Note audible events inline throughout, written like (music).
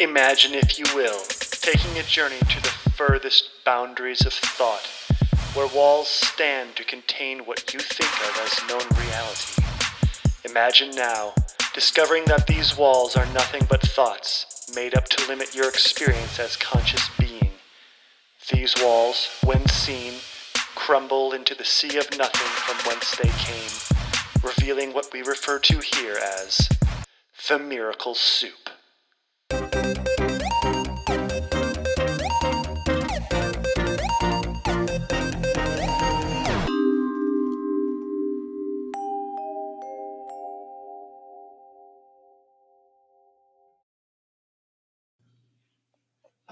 Imagine, if you will, taking a journey to the furthest boundaries of thought, where walls stand to contain what you think of as known reality. Imagine now, discovering that these walls are nothing but thoughts made up to limit your experience as conscious being. These walls, when seen, crumble into the sea of nothing from whence they came, revealing what we refer to here as the miracle soup.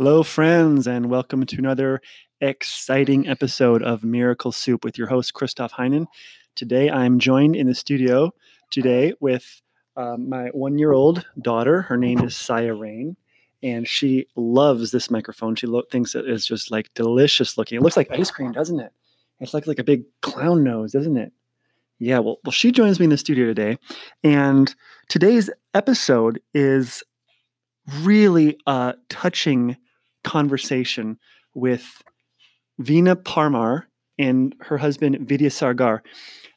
Hello, friends, and welcome to another exciting episode of Miracle Soup with your host, Christoph Heinen. Today, I'm joined in the studio today with um, my one year old daughter. Her name is Saya Rain, and she loves this microphone. She lo- thinks it is just like delicious looking. It looks like ice cream, doesn't it? It's like, like a big clown nose, doesn't it? Yeah, well, well, she joins me in the studio today, and today's episode is really uh, touching conversation with Veena Parmar and her husband Vidya Sagar,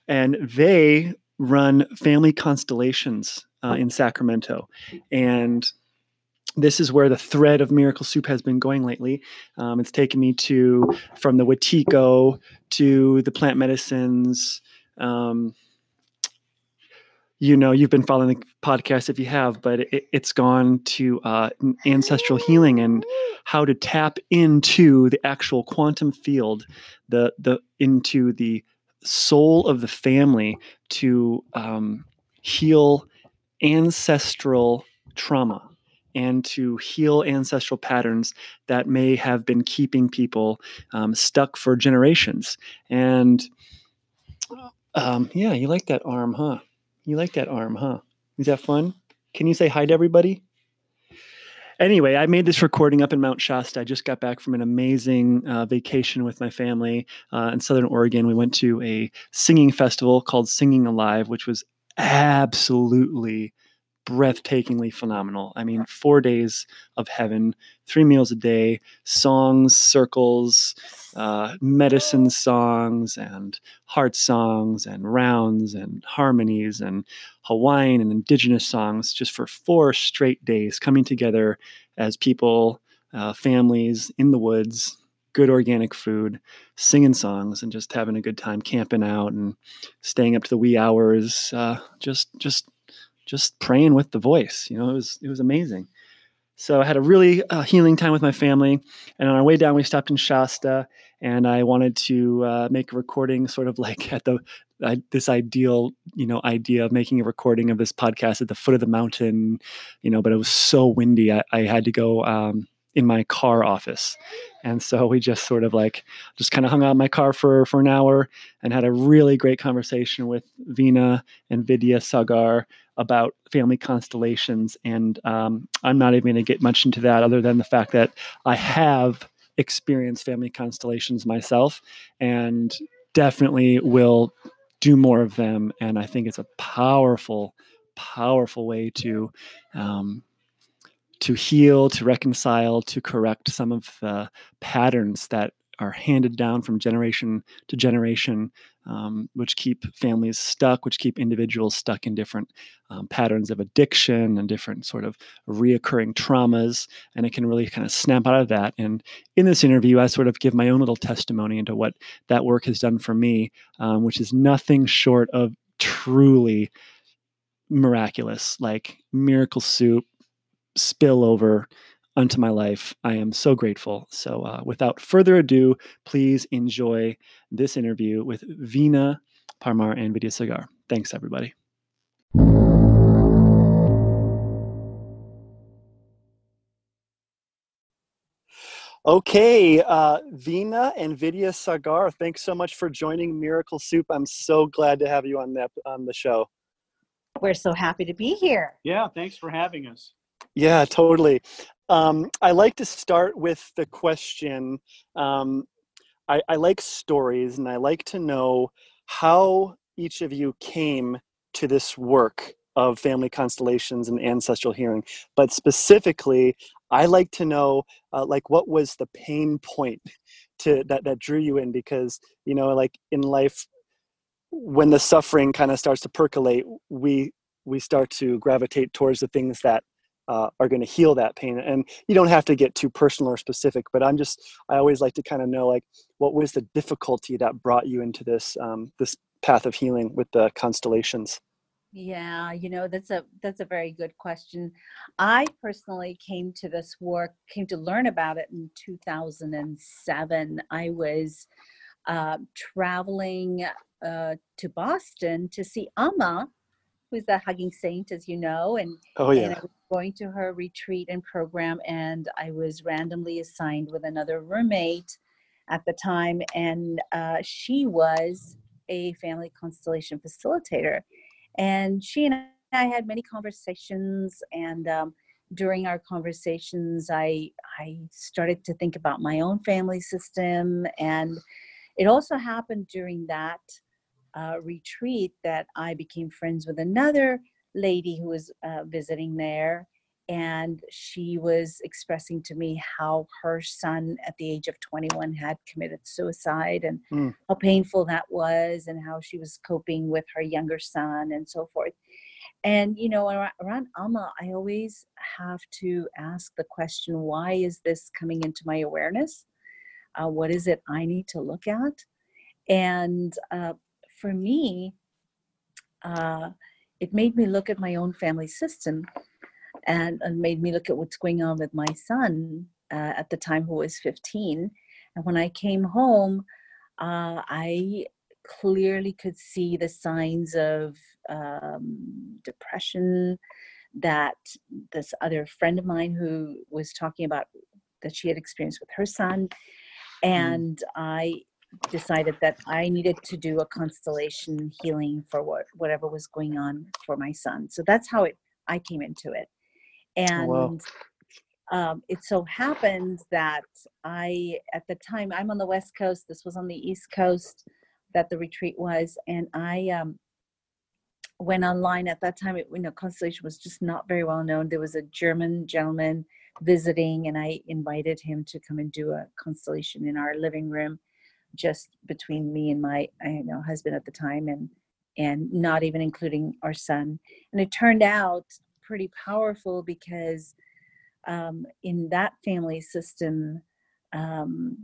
and they run family constellations uh, in Sacramento, and this is where the thread of Miracle Soup has been going lately. Um, it's taken me to from the Wetiko to the plant medicines. Um, you know you've been following the podcast if you have but it, has gone to uh, ancestral healing and how to tap into the actual quantum field the the into the soul of the family to um, heal ancestral trauma and to heal ancestral patterns that may have been keeping people um, stuck for generations. And um, yeah you like that arm huh you like that arm, huh? Is that fun? Can you say hi to everybody? Anyway, I made this recording up in Mount Shasta. I just got back from an amazing uh, vacation with my family uh, in Southern Oregon. We went to a singing festival called Singing Alive, which was absolutely breathtakingly phenomenal. I mean, four days of heaven, three meals a day, songs, circles, uh, medicine songs, and heart songs, and rounds, and harmonies, and Hawaiian and indigenous songs, just for four straight days, coming together as people, uh, families in the woods. Good organic food, singing songs, and just having a good time camping out and staying up to the wee hours. Uh, just, just just praying with the voice. You know, it was it was amazing. So I had a really uh, healing time with my family, and on our way down, we stopped in Shasta, and I wanted to uh, make a recording, sort of like at the this ideal, you know, idea of making a recording of this podcast at the foot of the mountain, you know, but it was so windy, I, I had to go um, in my car office, and so we just sort of like just kind of hung out in my car for for an hour and had a really great conversation with Veena and Vidya Sagar about family constellations. And um, I'm not even going to get much into that other than the fact that I have experienced family constellations myself and definitely will do more of them. And I think it's a powerful, powerful way to. Um, to heal, to reconcile, to correct some of the patterns that are handed down from generation to generation, um, which keep families stuck, which keep individuals stuck in different um, patterns of addiction and different sort of reoccurring traumas. And it can really kind of snap out of that. And in this interview, I sort of give my own little testimony into what that work has done for me, um, which is nothing short of truly miraculous, like miracle soup, spill over unto my life. I am so grateful. So, uh, without further ado, please enjoy this interview with Veena Parmar and Vidya Sagar. Thanks, everybody. Okay, uh, Veena and Vidya Sagar, thanks so much for joining Miracle Soup. I'm so glad to have you on that on the show. We're so happy to be here. Yeah, thanks for having us. Yeah, totally. Um, I like to start with the question. Um, I, I like stories, and I like to know how each of you came to this work of family constellations and ancestral healing, but specifically, I like to know uh, like what was the pain point to that that drew you in because you know like in life when the suffering kind of starts to percolate, we we start to gravitate towards the things that uh, are going to heal that pain and you don't have to get too personal or specific but i'm just i always like to kind of know like what was the difficulty that brought you into this um, this path of healing with the constellations? Yeah you know that's a that's a very good question. I personally came to this work came to learn about it in 2007 i was uh, traveling uh, to boston to see amma who's the hugging saint as you know and oh yeah and I was going to her retreat and program and i was randomly assigned with another roommate at the time and uh, she was a family constellation facilitator. And she and I had many conversations, and um, during our conversations, I I started to think about my own family system, and it also happened during that uh, retreat that I became friends with another lady who was uh, visiting there, and she was expressing to me how her son at the age of 21 had committed suicide and mm. how painful that was and how she was coping with her younger son and so forth. And you know around amma i always have to ask the question why is this coming into my awareness? Uh, what is it i need to look at? And uh, for me uh, it made me look at my own family system and, and made me look at what's going on with my son uh, at the time who was 15 and when i came home uh, i clearly could see the signs of um, depression that this other friend of mine who was talking about that she had experienced with her son mm. and mm. i decided that i needed to do a constellation healing for what whatever was going on for my son so that's how it i came into it and oh, wow. um, it so happened that I, at the time, I'm on the West Coast. This was on the East Coast that the retreat was, and I um, went online at that time. It, you know, Constellation was just not very well known. There was a German gentleman visiting, and I invited him to come and do a constellation in our living room, just between me and my know husband at the time, and and not even including our son. And it turned out pretty powerful because um, in that family system, um,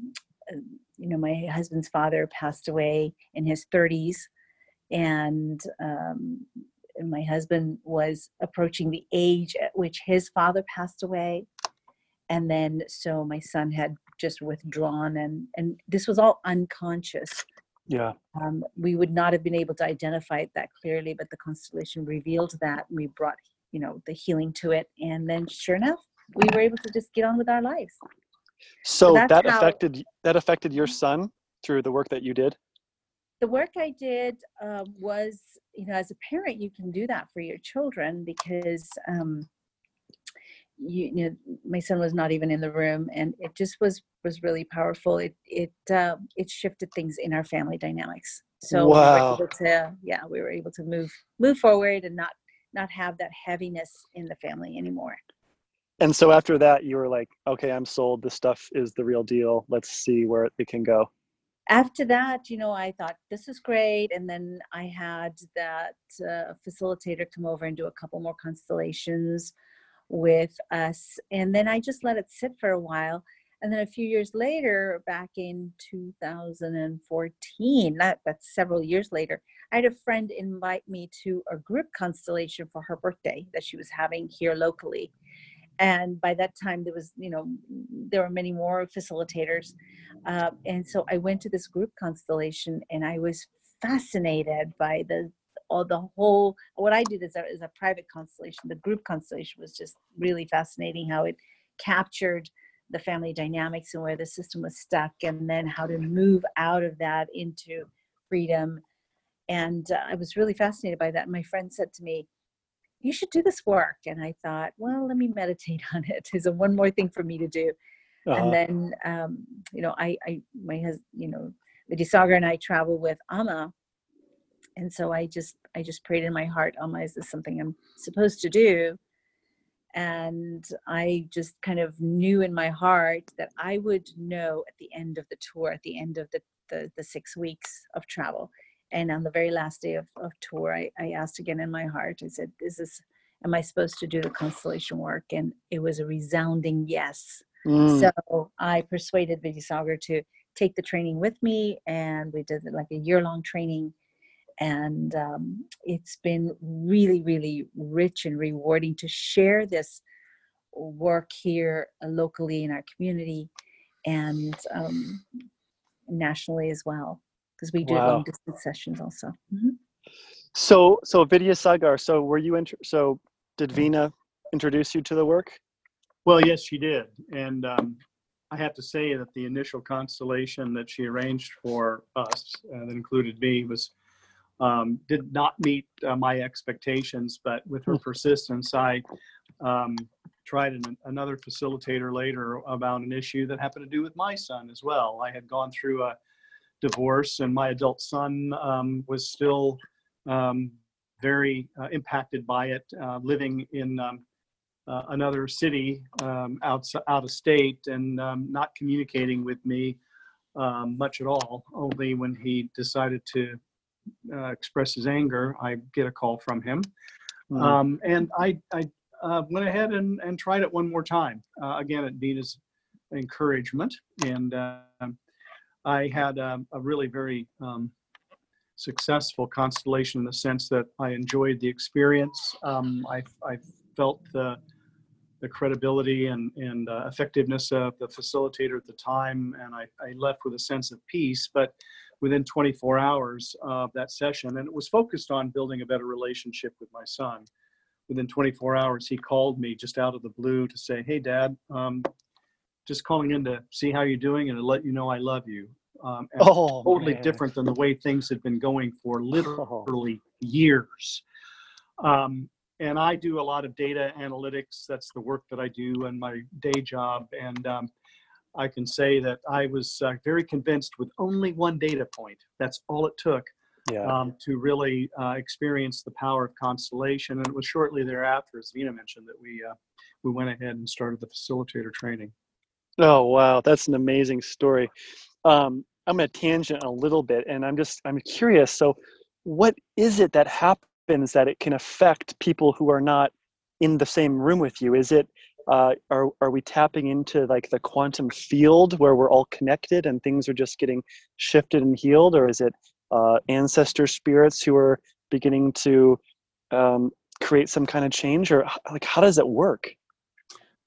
uh, you know, my husband's father passed away in his 30s, and um, my husband was approaching the age at which his father passed away. And then, so my son had just withdrawn, and and this was all unconscious. Yeah. Um, we would not have been able to identify it that clearly, but the constellation revealed that. And we brought you know the healing to it and then sure enough we were able to just get on with our lives so, so that how, affected that affected your son through the work that you did the work i did uh, was you know as a parent you can do that for your children because um, you, you, know my son was not even in the room and it just was was really powerful it it uh, it shifted things in our family dynamics so wow. we were able to yeah we were able to move move forward and not not have that heaviness in the family anymore. And so after that, you were like, okay, I'm sold. This stuff is the real deal. Let's see where it can go. After that, you know, I thought this is great. And then I had that uh, facilitator come over and do a couple more constellations with us. And then I just let it sit for a while. And then a few years later, back in 2014, that, that's several years later, I had a friend invite me to a group constellation for her birthday that she was having here locally. And by that time, there was, you know, there were many more facilitators. Uh, and so I went to this group constellation and I was fascinated by the all the whole what i did is a, is a private constellation the group constellation was just really fascinating how it captured the family dynamics and where the system was stuck and then how to move out of that into freedom and uh, I was really fascinated by that. My friend said to me, You should do this work. And I thought, Well, let me meditate (laughs) on it. Is a one more thing for me to do. Uh-huh. And then, um, you know, I, I, my husband, you know, Vidyasagar and I travel with Amma and so I just I just prayed in my heart, Amma, is this something I'm supposed to do? And I just kind of knew in my heart that I would know at the end of the tour, at the end of the the, the six weeks of travel. And on the very last day of, of tour, I, I asked again in my heart, I said, Is this am I supposed to do the constellation work? And it was a resounding yes. Mm. So I persuaded Vidyasagar to take the training with me, and we did like a year long training. And um, it's been really, really rich and rewarding to share this work here locally in our community and um, nationally as well, because we do wow. long distance sessions also. Mm-hmm. So, so Vidyasagar, so were you, inter- so did vina introduce you to the work? Well, yes, she did. And um, I have to say that the initial constellation that she arranged for us, uh, that included me, was um, did not meet uh, my expectations. But with her hmm. persistence, I um, tried an, another facilitator later about an issue that happened to do with my son as well. I had gone through a divorce, and my adult son um, was still um, very uh, impacted by it, uh, living in um, uh, another city um, out, out of state and um, not communicating with me um, much at all. Only when he decided to uh, express his anger, I get a call from him. Mm. and I, I uh, went ahead and, and tried it one more time, uh, again at Veena's encouragement. And I had a really very um, successful constellation in the sense that I enjoyed the experience. Um, I, I, felt the, the credibility and, and uh, effectiveness of the facilitator at the time, and I, I, left with a sense of peace. But within 24 hours of that session, and it was focused on building a better relationship with my son. Within 24 hours, he called me just out of the blue to say, "Hey, Dad, um, just calling in to see how you're doing and to let you know I love you." um, oh, totally man. different than the way things had been going for literally oh. years. Um, and I do a lot of data analytics. That's the work that I do in my day job. And um, I can say that I was uh, very convinced with only one data point. That's all it took yeah. um, to really uh, experience the power of constellation. And it was shortly thereafter, as Veena mentioned, that we uh, we went ahead and started the facilitator training. Oh wow, that's an amazing story. Um, I'm going to tangent a little bit, and I'm just I'm curious. So, what is it that happens that it can affect people who are not in the same room with you? Is it uh, are are we tapping into like the quantum field where we're all connected and things are just getting shifted and healed, or is it uh, ancestor spirits who are beginning to um, create some kind of change, or like how does it work?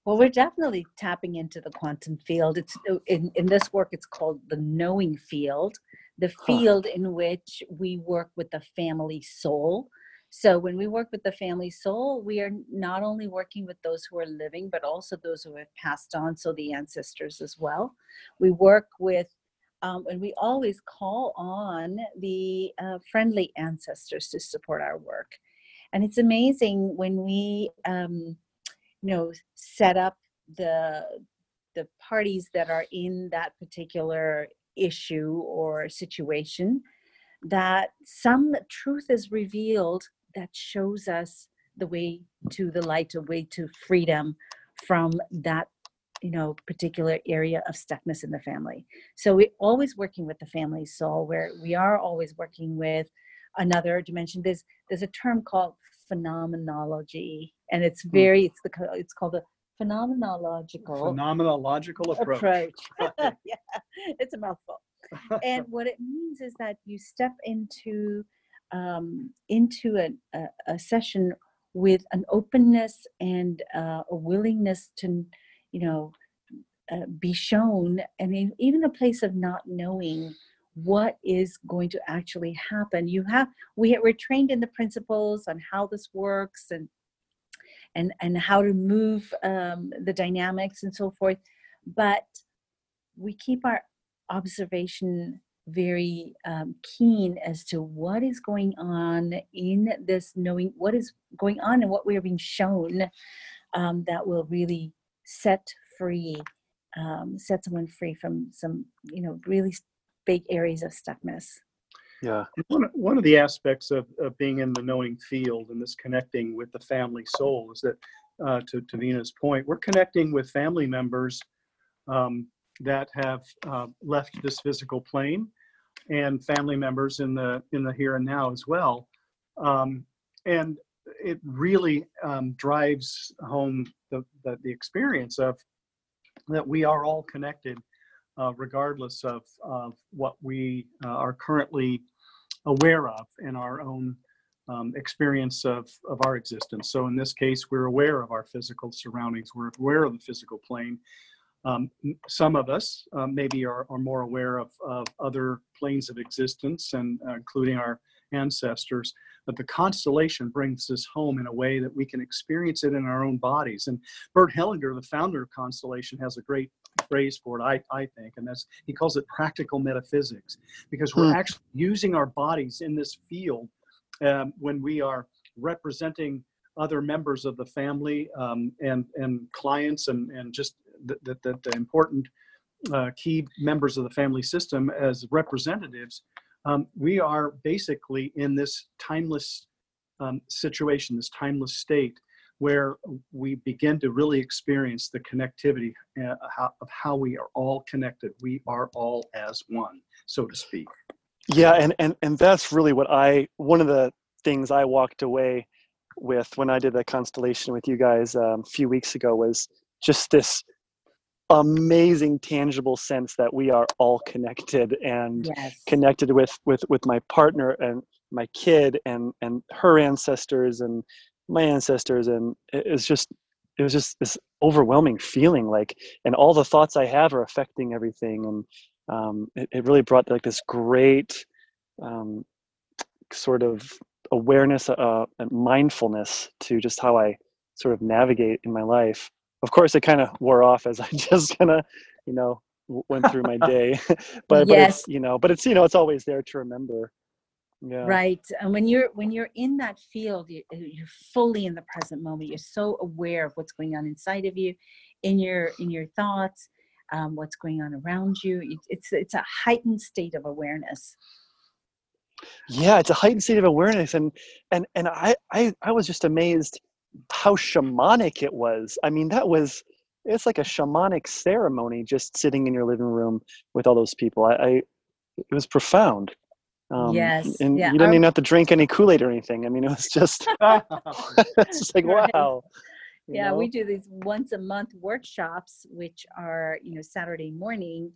Well, we're definitely tapping into the quantum field. It's uh, in, in this work, it's called the knowing field, the field huh. in which we work with the family soul. So when we work with the family soul, we are not only working with those who are living, but also those who have passed on, so the ancestors as well. We work with um, and we always call on the uh, friendly ancestors to support our work. And it's amazing when we um, you know set up the the parties that are in that particular issue or situation that some truth is revealed that shows us the way to the light a way to freedom from that you know particular area of stuckness in the family so we're always working with the family soul where we are always working with another dimension there's there's a term called phenomenology and it's hmm. very it's the it's called a phenomenological phenomenological approach, approach. (laughs) yeah it's a mouthful and what it means is that you step into um, into a, a, a, session with an openness and uh, a willingness to you know uh, be shown and in, even a place of not knowing what is going to actually happen. You have we we're trained in the principles on how this works and and and how to move um, the dynamics and so forth but we keep our observation very um, keen as to what is going on in this knowing what is going on and what we are being shown um, that will really set free um, set someone free from some you know really big areas of stuckness Yeah. One, one of the aspects of, of being in the knowing field and this connecting with the family soul is that, uh, to, to Veena's point, we're connecting with family members um, that have uh, left this physical plane and family members in the in the here and now as well. Um, and it really um, drives home the, the, the experience of that we are all connected uh, regardless of, of what we uh, are currently aware of in our own um, experience of, of our existence. So in this case, we're aware of our physical surroundings, we're aware of the physical plane. Um, some of us uh, maybe are, are more aware of, of other planes of existence and uh, including our ancestors but the constellation brings this home in a way that we can experience it in our own bodies and bert hellinger the founder of constellation has a great phrase for it, I, I think, and that's he calls it practical metaphysics, because we're hmm. actually using our bodies in this field um, when we are representing other members of the family um, and and clients and and just the, the, the, the important uh, key members of the family system as representatives. Um, we are basically in this timeless um, situation, this timeless state where we begin to really experience the connectivity uh, of how we are all connected. We are all as one, so to speak. Yeah, and, and, and that's really what I, one of the things I walked away with when I did the constellation with you guys um, a few weeks ago was just this amazing tangible sense that we are all connected and yes. connected with with with my partner and my kid and and her ancestors and my ancestors. And it was just it was just this overwhelming feeling like and all the thoughts i have are affecting everything. And um, it, it, really brought like this great um, sort of awareness uh, and mindfulness to just how i sort of navigate in my life of course it kind of wore off as i (laughs) just kind of you know went through my day (laughs) but, yes. but it's you know but it's you know it's always there to remember yeah. right and when you're when you're in that field you, uh, you're fully in the present moment you're so aware of what's going on inside of you in your in your thoughts um, what's going on around you it's it's a heightened state of awareness yeah it's a heightened state of awareness and and and i i, I was just amazed how shamanic it was i mean that was it's like a shamanic ceremony just sitting in your living room with all those people i, I it was profound um, yes. And yeah. you didn't even have to drink any Kool Aid or anything. I mean, it was just, (laughs) (laughs) it's just like, right. (laughs) wow. Yeah, know? we do these once a month workshops, which are, you know, Saturday morning.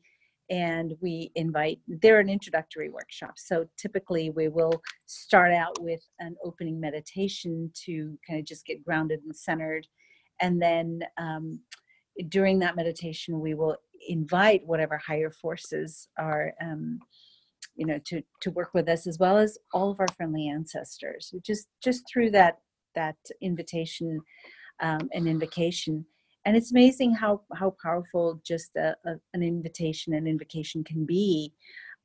And we invite, they're an introductory workshop. So typically we will start out with an opening meditation to kind of just get grounded and centered. And then um, during that meditation, we will invite whatever higher forces are. Um, you know to to work with us as well as all of our friendly ancestors just just through that that invitation um, and invocation and it's amazing how how powerful just a, a, an invitation and invocation can be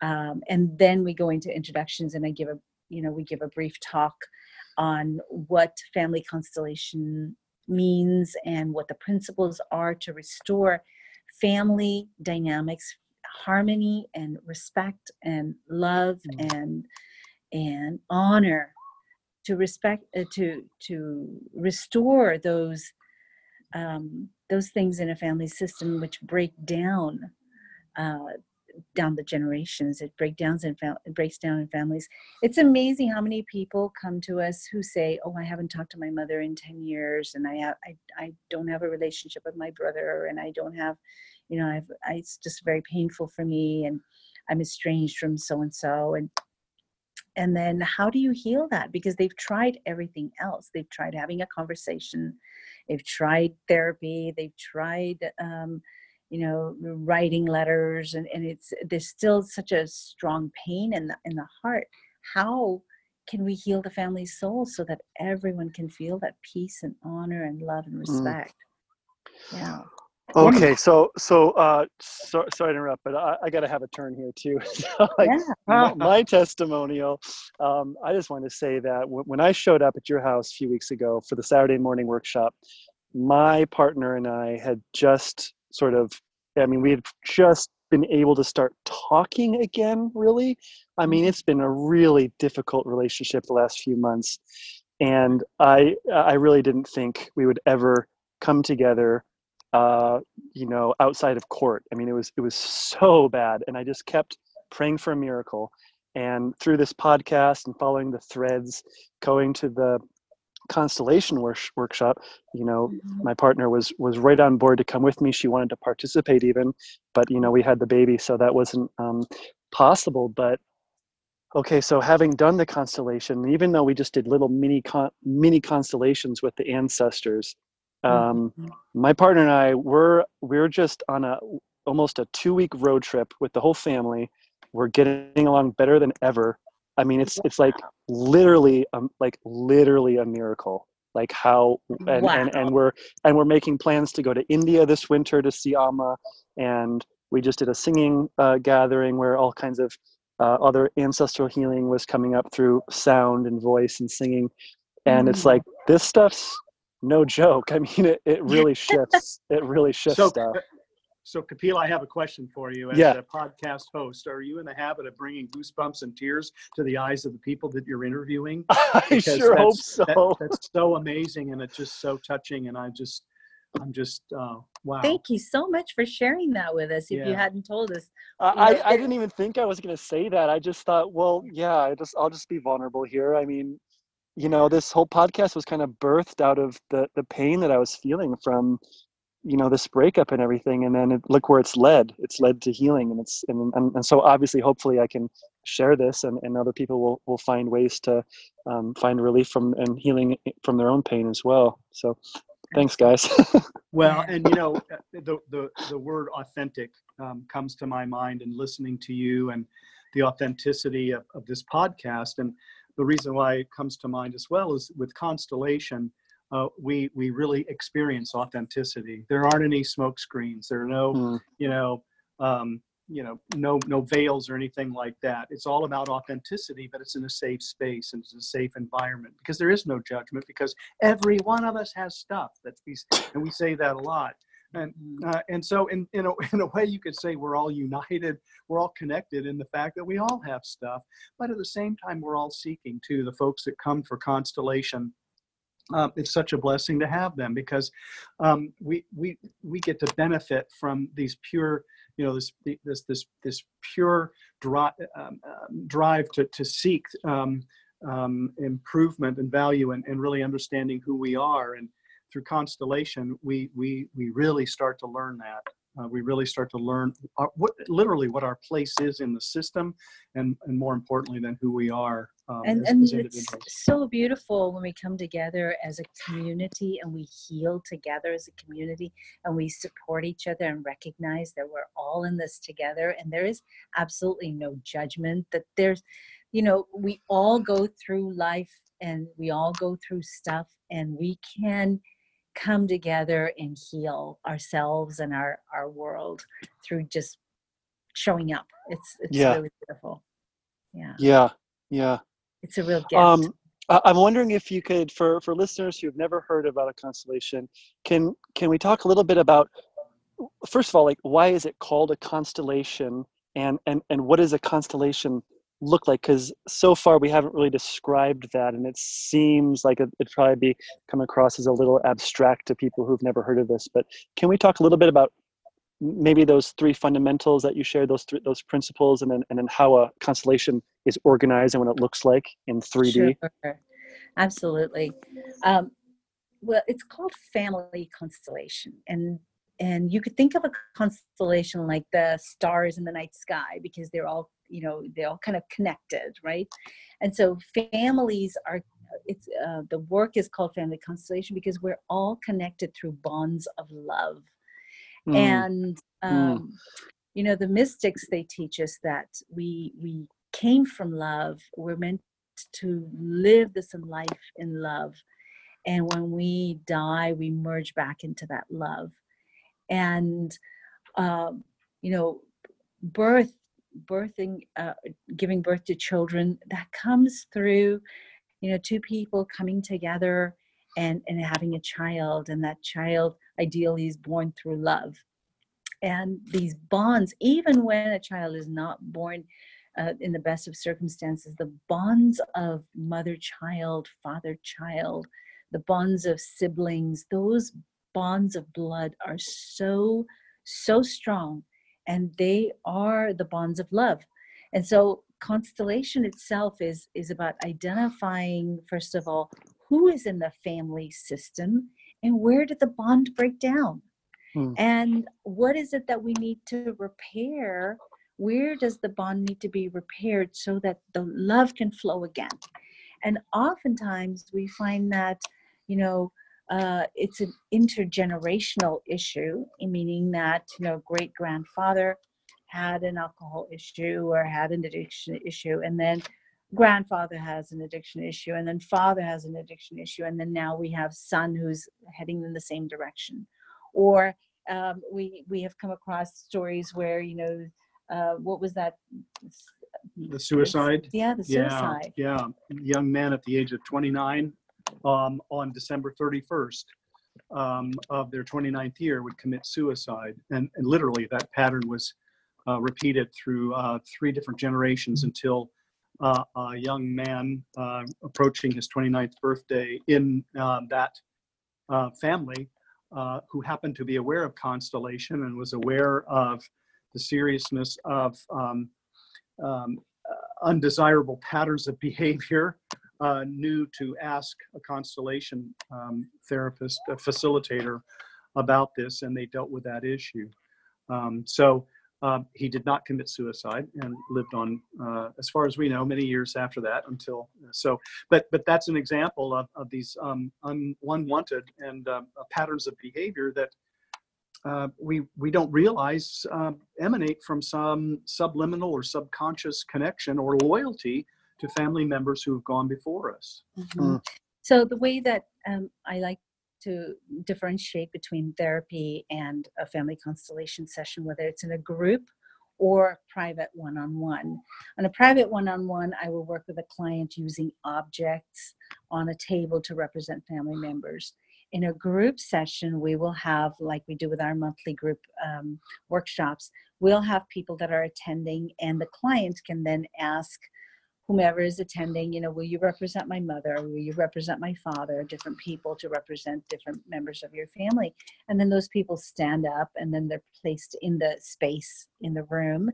um, and then we go into introductions and i give a you know we give a brief talk on what family constellation means and what the principles are to restore family dynamics harmony and respect and love mm. and and honor to respect uh, to to restore those um, those things in a family system which break down uh, down the generations it breaks down fam- breaks down in families. It's amazing how many people come to us who say oh i haven't talked to my mother in 10 years and i have I, I don't have a relationship with my brother and i don't have you know I've, I, it's just very painful for me and i'm estranged from so and so and and then how do you heal that because they've tried everything else they've tried having a conversation they've tried therapy they've tried um, you know writing letters and, and it's there's still such a strong pain in the in the heart how can we heal the family soul so that everyone can feel that peace and honor and love and mm. respect mm. yeah Okay, so so uh, so, sorry to interrupt, but I, I got to have a turn here too. (laughs) like yeah. my, (laughs) my, testimonial, um, I just want to say that w- when I showed up at your house a few weeks ago for the Saturday morning workshop, my partner and I had just sort of, I mean, we had just been able to start talking again really i mean it's been a really difficult relationship the last few months and i i really didn't think we would ever come together uh, you know outside of court. I mean it was it was so bad and i just kept praying for a miracle. And through this podcast and following the threads going to the constellation wor- workshop you know Mhm. my partner was was right on board to come with me. She wanted to participate even but you know we had the baby so that wasn't um, possible. But okay so having done the constellation even though we just did little mini con- mini constellations with the ancestors um, Mhm. my partner and i were we're just on a almost a two week road trip with the whole family we're getting along better than ever i mean it's it's like literally um, like literally a miracle like how and, and and we're and we're making plans to go to india this winter to see amma and we just did a singing uh, gathering where all kinds of uh, other ancestral healing was coming up through sound and voice and singing and it's Mm. like this stuff's no joke i mean it, it really shifts it really shifts So, stuff so Kapil, I have a question for you. As Yeah. a podcast host, are you in the habit of bringing goosebumps and tears to the eyes of the people that you're interviewing? (laughs) i Because sure hope so that- that's so amazing, and it's just so touching. And I just, I'm just, uh, wow. Thank you so much for sharing that with us. If you hadn't told us, I, you know, I, I didn't even think I was going to say that. I just thought, well, yeah, I just I'll just be vulnerable here. I mean, you know, this whole podcast was kind of birthed out of the the pain that I was feeling from, you know, this breakup and everything. And then it, look where it's led. It's led to healing, and it's and and, and so obviously, hopefully, I can share this, and, and other people will will find ways to um, find relief from and healing from their own pain as well. So, thanks, guys. (laughs) Well, and you know, uh, the the the word authentic um, comes to my mind, and listening to you and the authenticity of, of this podcast, and the reason why it comes to mind as well is with Constellation, uh, we we really experience authenticity. There aren't any smoke screens. There are no Mm, you know um, you know no no veils or anything like that it's all about authenticity but it's in a safe space and it's a safe environment because there is no judgment because every one of us has stuff that's and we say that a lot and uh, and so in in a, (laughs) in a way you could say we're all united (laughs) we're all connected in the fact that we all have stuff but at the same time we're all seeking to the folks that come for constellation um, it's such a blessing to have them because um, we we we get to benefit from these pure you know this this this this pure drive um, um, drive to to seek um, um, improvement and value and, and really understanding who we are and through constellation we we we really start to learn that. Uh, we really start to learn our, what literally what our place is in the system and and more importantly than who we are um, and as, and as it's so beautiful when we come together as a community and we heal together as a community and we support each other and recognize that we're all in this together and there is absolutely no judgment that there's you know we all go through life and we all go through stuff and we can come together and heal ourselves and our our world through just showing up it's it's Yeah. really beautiful yeah yeah, yeah. it's a real gift Um, I- I'm wondering if you could, for for listeners who have never heard about a constellation, can can we talk a little bit about, first of all, like why is it called a constellation, and and and what does a constellation look like? Because so far we haven't really described that, and it seems like it, it'd probably be come across as a little abstract to people who've never heard of this. But can we talk a little bit about maybe those three fundamentals that you shared, those three, those principles, and then and then how a constellation is organized and what it looks like in 3D? Sure. Absolutely. Um, well, it's called family constellation, and and you could think of a constellation like the stars in the night sky because they're all you know they're all kind of connected, right? And so families are. It's uh, the work is called family constellation because we're all connected through bonds of love Mm, and Mm. um, you know the mystics they teach us that we we came from love we're meant to live this in life in love and when we die we merge back into that love and um, you know birth birthing uh, giving birth to children that comes through you know two people coming together and and having a child and that child ideally is born through love. And these bonds even when a child is not born uh, in the best of circumstances the bonds of mother child father child the bonds of siblings those bonds of blood are so so strong and they are the bonds of love. And so constellation itself is is about identifying first of all who is in the family system and where did the bond break down? Hmm. and what is it that we need to repair? Where does the bond need to be repaired so that the love can flow again? And oftentimes we find that you know uh, it's an intergenerational issue meaning that you know great grandfather had an alcohol issue or had an addiction issue and then grandfather has an addiction issue and then father has an addiction issue and then now we have son who's heading in the same direction or um, we we have come across stories where you know uh, what was that The suicide. yeah the Yeah, suicide yeah. Young man at the age of 29 um, on December 31st um, of their 29th year would commit suicide. And, and literally that pattern was uh, repeated through uh, three different generations until uh, a young man uh, approaching his 29th birthday in uh, that uh, family uh, who happened to be aware of constellation and was aware of the seriousness of um, um, undesirable patterns of (laughs) behavior uh, knew to ask a constellation um, therapist, a facilitator about this, and they dealt with that issue. Um, so um, he did not commit suicide and lived on, uh, as far as we know, many years after that until so. But but that's an example of, of these um, un, unwanted and uh, patterns of behavior that uh, we we don't realize uh, emanate from some subliminal or subconscious connection or loyalty to family members who have gone before us. Mhm. So the way that um, I like to differentiate between therapy and a family constellation session, whether it's in a group or private one-on-one. On a private one-on-one, I will work with a client using objects on a table to represent family members. In a group session, we will have, like we do with our monthly group um, workshops, we'll have people that are attending, and the client can then ask whomever is attending, you know, will you represent my mother? Will you represent my father? Different people to represent different members of your family. And then those people stand up and then they're placed in the space in the room.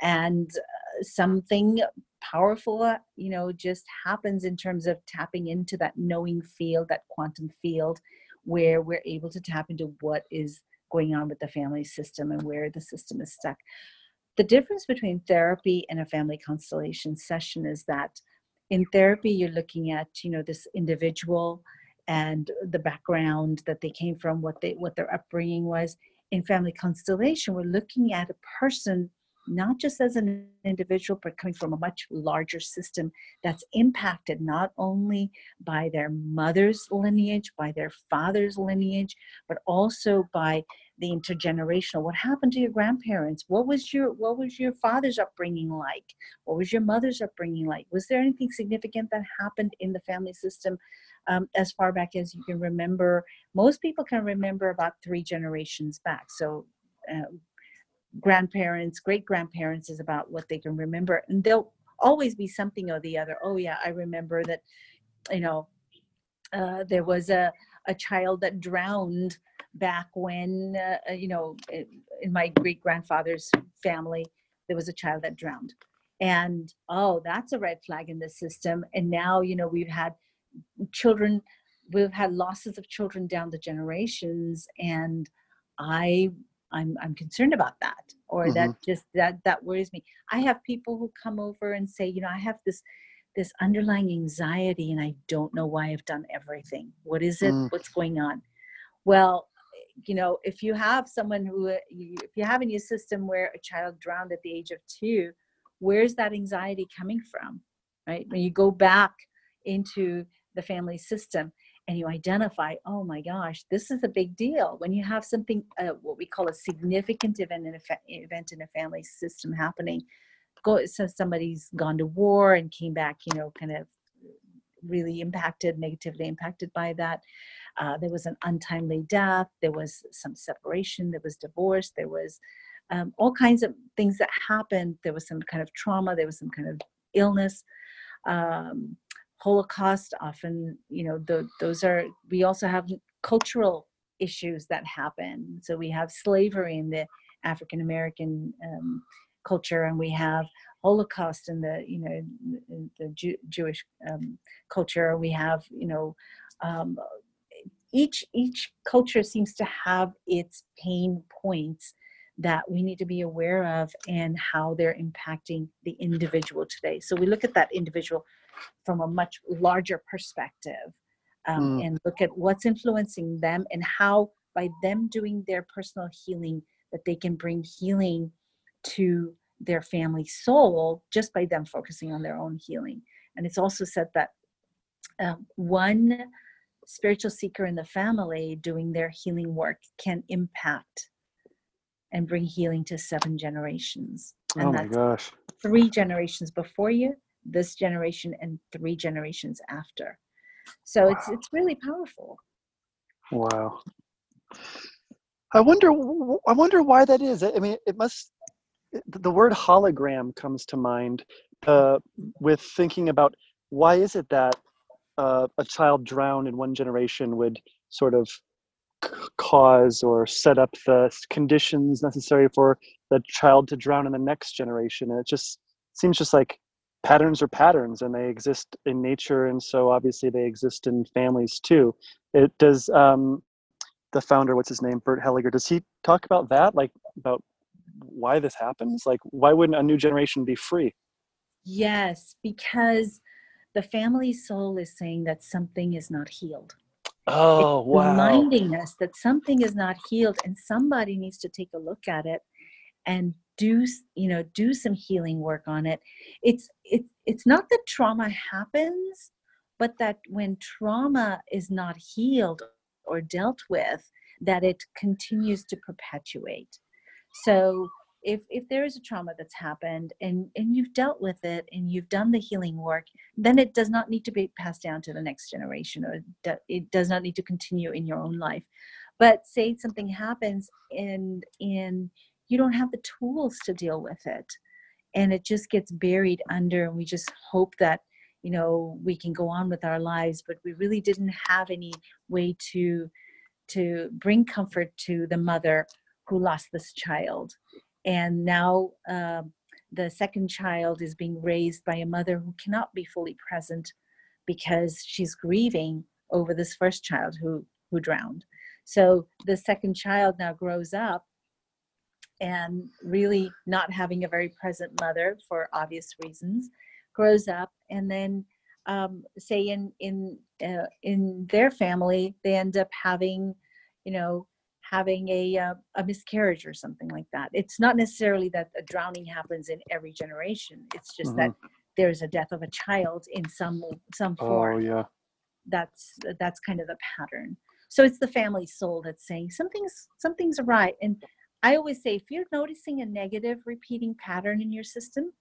And uh, something powerful, uh, you know, just happens in terms of tapping into that knowing field, that quantum field, where we're able to tap into what is going on with the family system and where the system is stuck the difference between therapy and a family constellation session is that in therapy you're looking at you know this individual and the background that they came from what they what their upbringing was. In family constellation we're looking at a person not just as an individual but coming from a much larger system that's impacted not only by their mother's lineage by their father's lineage but also by the intergenerational. What happened to your grandparents? What was your what was your father's upbringing like? What was your mother's upbringing like? Was there anything significant that happened in the family system um, as far back as you can remember? Most people can remember about three generations back. So uh, grandparents great grandparents is about what they can remember and there'll always be something or the other. Oh yeah i remember that you know uh, there was a, a child that drowned back when uh, you know in, in my great grandfather's family there was a child that drowned. And oh that's a red flag in the system and now you know we've had children we've had losses of children down the generations and i i'm i'm concerned about that or that just that that worries me. I have people who come over and say you know i have this this underlying anxiety and i don't know why i've done everything. What is it? Mm. what's going on? Well you know if you have someone who uh, if you have in your system where a child drowned at the age of two where's that anxiety coming from right? When you go back into the family system and you identify oh my gosh this is a big deal when you have something uh, what we call a significant event in a fa- event in a family system happening go so somebody's gone to war and came back you know kind of really impacted, negatively impacted by that. Uh, there was an untimely death. There was some separation. There was divorce. There was um, all kinds of things that happened. There was some kind of trauma. There was some kind of illness. Um, Holocaust, often, you know, the, those are, we also have cultural issues that happen. So we have slavery in the African American um, culture, and we have Holocaust in the, you know, the Jew- Jewish um, culture. We have, you know, um, each each culture seems to have its pain points that we need to be aware of and how they're impacting the individual today. So we look at that individual from a much larger perspective um, mm. and look at what's influencing them and how by them doing their personal healing that they can bring healing to their family soul just by them focusing on their own healing. And it's also said that um, one spiritual seeker in the family doing their healing work can impact and bring healing to seven generations. And oh my gosh. Three generations before you, this generation, and three generations after. So wow. it's it's really powerful. Wow. I wonder I wonder why that is. I mean, it must the word hologram comes to mind uh, with thinking about why is it that uh, a child drowned in one generation would sort of cause or set up the conditions necessary for the child to drown in the next generation and it just seems just like patterns are patterns and they exist in nature and so obviously they exist in families too. It does um, the founder what's his name bert hellinger does he talk about that? Like about why this happens? Like why wouldn't a new generation be free? Yes because the family soul is saying that something is not healed. Oh, it's wow. Reminding us that something is not healed and somebody needs to take a look at it and do you know do some healing work on it. It's it's it's not that trauma happens but that when trauma is not healed or dealt with that it continues to perpetuate. So if if there is a trauma that's happened and and you've dealt with it and you've done the healing work then it does not need to be passed down to the next generation or it does not need to continue in your own life. But say something happens and and you don't have the tools to deal with it. And it just gets buried under and we just hope that you know we can go on with our lives but we really didn't have any way to to bring comfort to the mother who lost this child. And now uh, the second child is being raised by a mother who cannot be fully present because she's grieving over this first child who who drowned. So the second child now grows up and really not having a very present mother for obvious reasons grows up and then um, say in in uh, in their family they end up having you know having a uh, a miscarriage or something like that. It's not necessarily that a drowning happens in every generation. It's just mm-hmm. that there's a death of a child in some some form. Oh yeah. That's that's kind of the pattern. So it's the family soul that's saying something's something's right. And I always say if you're noticing a negative repeating pattern in your system,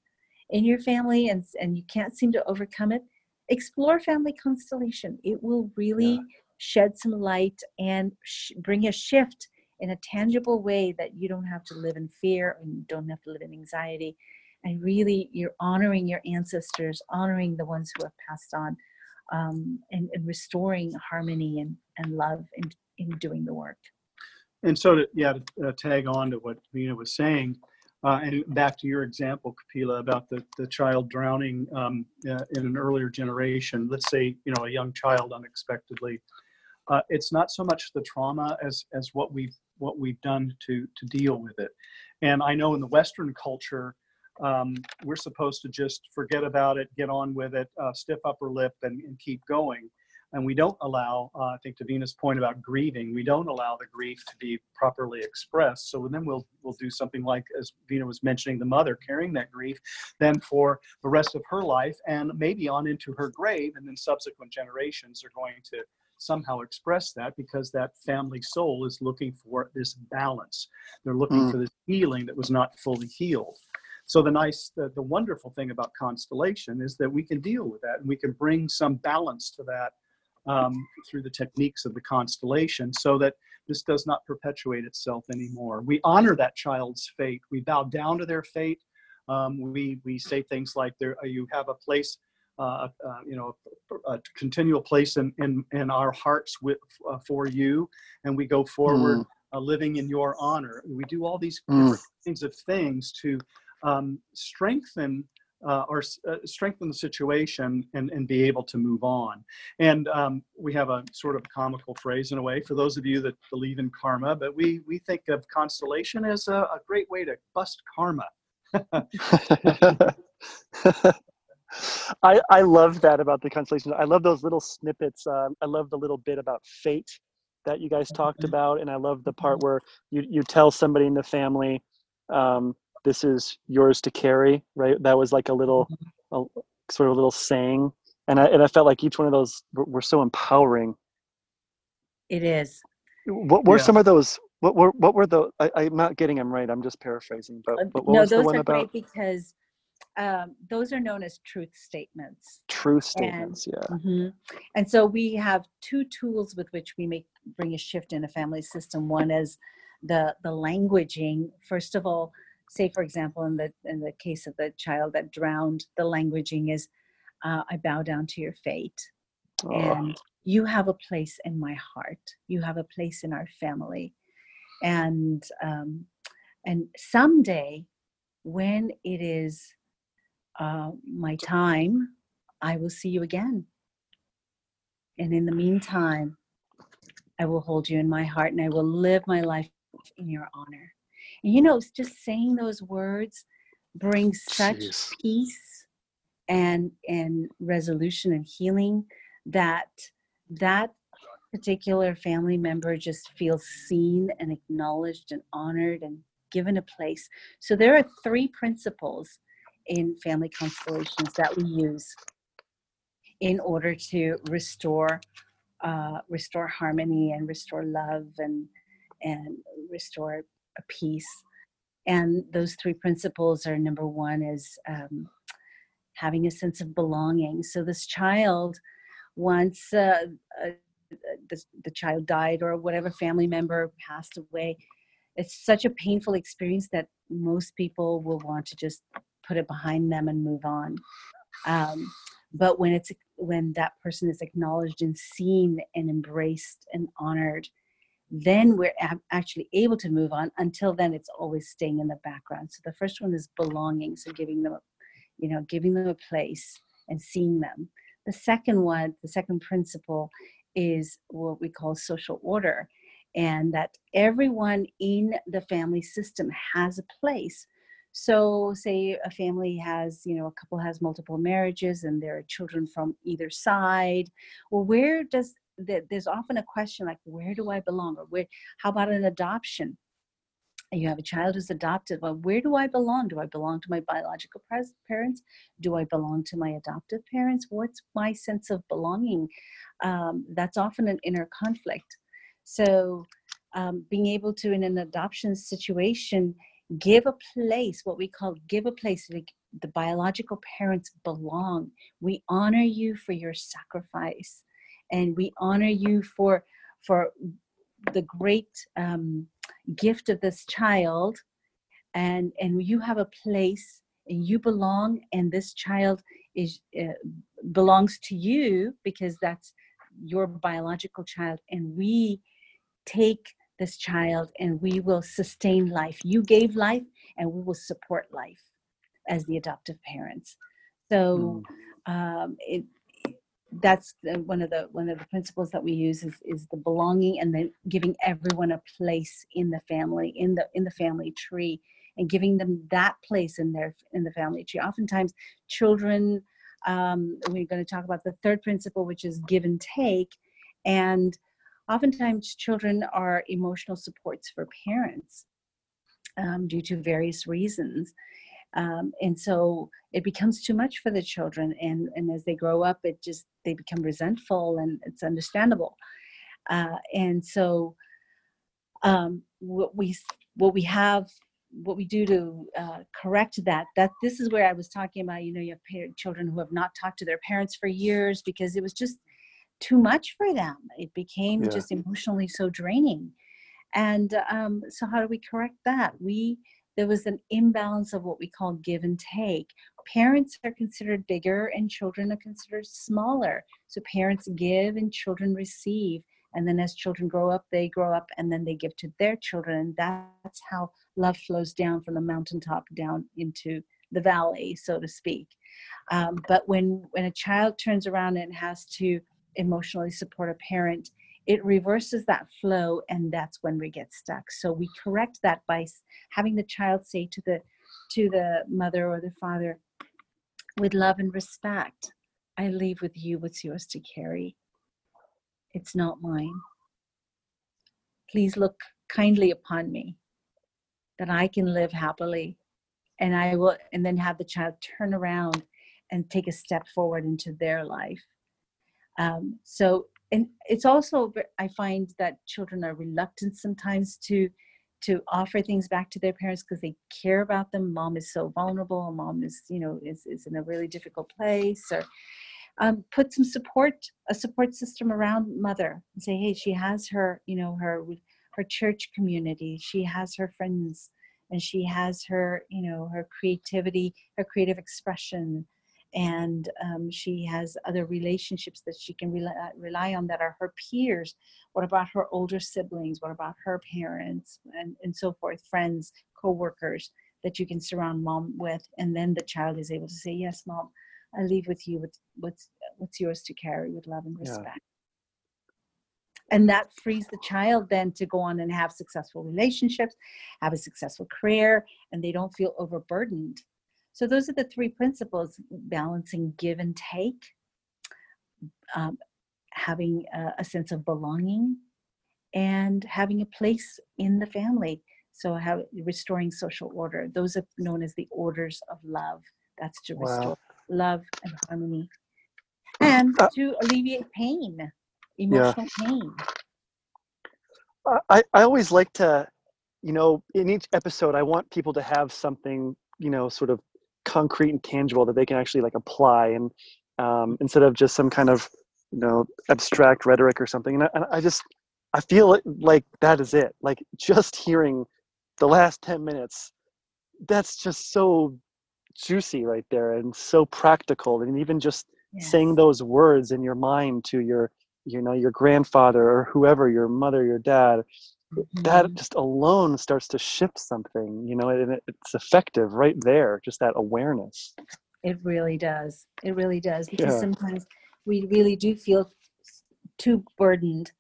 in your family, and and you can't seem to overcome it, explore family constellation. It will really yeah shed some light and sh- bring a shift in a tangible way that you don't have to live in fear and you don't have to live in anxiety. And really you're honoring your ancestors honoring the ones who have passed on um, and, and, restoring harmony and, and love in, in doing the work and so to, yeah to uh, tag on to what Veena was saying uh, and back to your example, Kapila, about the, the child drowning um, uh, in an earlier generation, let's say, you know, a young child unexpectedly uh, it's not so much the trauma as as what we've what we've done to to deal with it. And I know in the Western culture, um, we're supposed to just forget about it, get on with it, uh, stiff upper lip, and, and, keep going. And we don't allow, uh, I think to Veena's point about grieving, we don't allow the grief to be properly expressed. So then we'll we'll do something like, as Veena was mentioning, the mother carrying that grief, then for the rest of her life, and maybe on into her grave, and then subsequent generations are going to somehow express that because that family soul is looking for this balance. They're looking mm. for this healing that was not fully healed. so the nice, the, the wonderful thing about constellation is that we can deal with that and we can bring some balance to that um, through the techniques of the constellation so that this does not perpetuate itself anymore. We honor that child's fate. We bow down to their fate. Um, we, we say things like there, you have a place uh, uh, you know, a, continual place in, in, in our hearts with, uh, for you, and we go forward mm. living in your honor. We do all these mm. kinds of things to um, strengthen uh, or uh, strengthen the situation and, and be able to move on. And um, we have a sort of comical phrase in a way for those of you that believe in karma, but we, we think of constellation as a, a great way to bust karma. (laughs) I, I love that about the constellation. I love those little snippets. Um, I love the little bit about fate that you guys talked mm-hmm. about, and I love the part where you you tell somebody in the family, um, "This is yours to carry." Right? That was like a little, mm-hmm. a, sort of a little saying, and I and I felt like each one of those were, were so empowering. It is. What were yeah. some of those? What were what were the? I, am not getting them right. I'm just paraphrasing. But, but what no, was those the one are about? great because um, those are known as truth statements. Truth statements, and, yeah. Mm-hmm. And so we have two tools with which we make bring a shift in a family system. One is the the languaging. First of all, say for example, in the in the case of the child that drowned, the languaging is, uh, "I bow down to your fate," oh. and you have a place in my heart. You have a place in our family, and um, and someday when it is uh, my time, I will see you again. And in the meantime, I will hold you in my heart and I will live my life in your honor. And you know, just saying those words brings such Jeez. peace and and resolution and healing that that particular family member just feels seen and acknowledged and honored and given a place. So there are three principles in family constellations that we use in order to restore uh, restore harmony and restore love and and restore a piece. and those three principles are number one is um, having a sense of belonging. So this child once uh, uh, the, the child died or whatever family member passed away. It's such a painful experience that most people will want to just put it behind them and move on. Um, but when it's when that person is acknowledged and seen and embraced and honored then we're actually able to move on until then it's always staying in the background so the first one is belonging so giving them you know giving them a place and seeing them the second one the second principle is what we call social order and that everyone in the family system has a place so, say a family has, you know, a couple has multiple marriages and there are children from either side. Well, where does that? There's often a question like, where do I belong? Or where? How about an adoption? you have a child who's adopted well where do i belong do i belong to my biological parents do i belong to my adoptive parents what's my sense of belonging um, that's often an inner conflict so um, being able to in an adoption situation give a place what we call give a place the biological parents belong we honor you for your sacrifice and we honor you for for the great um, gift of this child and and you have a place and you belong and this child is uh, belongs to you because that's your biological child and we take this child and we will sustain life. You gave life and we will support life as the adoptive parents. So mm. um, it, that's one of the one of the principles that we use is, is the belonging and then giving everyone a place in the family in the in the family tree and giving them that place in their in the family tree oftentimes children um, we're going to talk about the third principle which is give and take and oftentimes children are emotional supports for parents um, due to various reasons. Um, and so it becomes too much for the children and, and as they grow up it just they become resentful and it's understandable. Uh, and so um, what we what we have what we do to uh, correct that that this is where i was talking about you know you have parent, children who have not talked to their parents for years because it was just too much for them. It became Yeah. just emotionally so draining. And um, so how do we correct that? We there was an imbalance of what we call give and take. Parents are considered bigger and children are considered smaller. So parents give and children receive. And then as children grow up they grow up and then they give to their children. And that's how love flows down from the mountaintop down into the valley so to speak. Um, but when when a child turns around and has to emotionally support a parent it reverses that flow and that's when we get stuck. So we correct that by having the child say to the to the mother or the father with love and respect i leave with you what's yours to carry. It's not mine. Please look kindly upon me that i can live happily and i will and then have the child turn around and take a step forward into their life. Um, so and it's also i find that children are reluctant sometimes to to offer things back to their parents because they care about them. Mom is so vulnerable. Mom is you know is, is in a really difficult place or um, put some support a support system around mother and say hey she has her you know her her church community. She has her friends and she has her you know her creativity her creative expression and um, she has other relationships that she can rely, rely on that are her peers. What about her older siblings? What about her parents? And, and so forth friends co-workers that you can surround mom with and then the child is able to say yes mom i leave with you. What's what's what's yours to carry with love and Yeah. respect? And that frees the child then to go on and have successful relationships have a successful career and they don't feel overburdened so those are the three principles balancing give and take um, having a, a sense of belonging and having a place in the family. So how restoring social order. Those are known as the orders of love. That's to restore Wow. love and harmony and Uh, to alleviate pain emotional pain. I, I always like to, you know, in each episode, I want people to have something, you know, sort of concrete and tangible that they can actually like apply, and um, instead of just some kind of, you know, abstract rhetoric or something. And I, and I just, I feel like that is it. Like just hearing the last ten minutes, that's just so juicy right there, and so practical, and even just saying those words in your mind to your you know your grandfather or whoever your mother your dad that Mhm. just alone starts to shift something you know and it, it's effective right there just that awareness It really does. It really does because Yeah. sometimes we really do feel too burdened,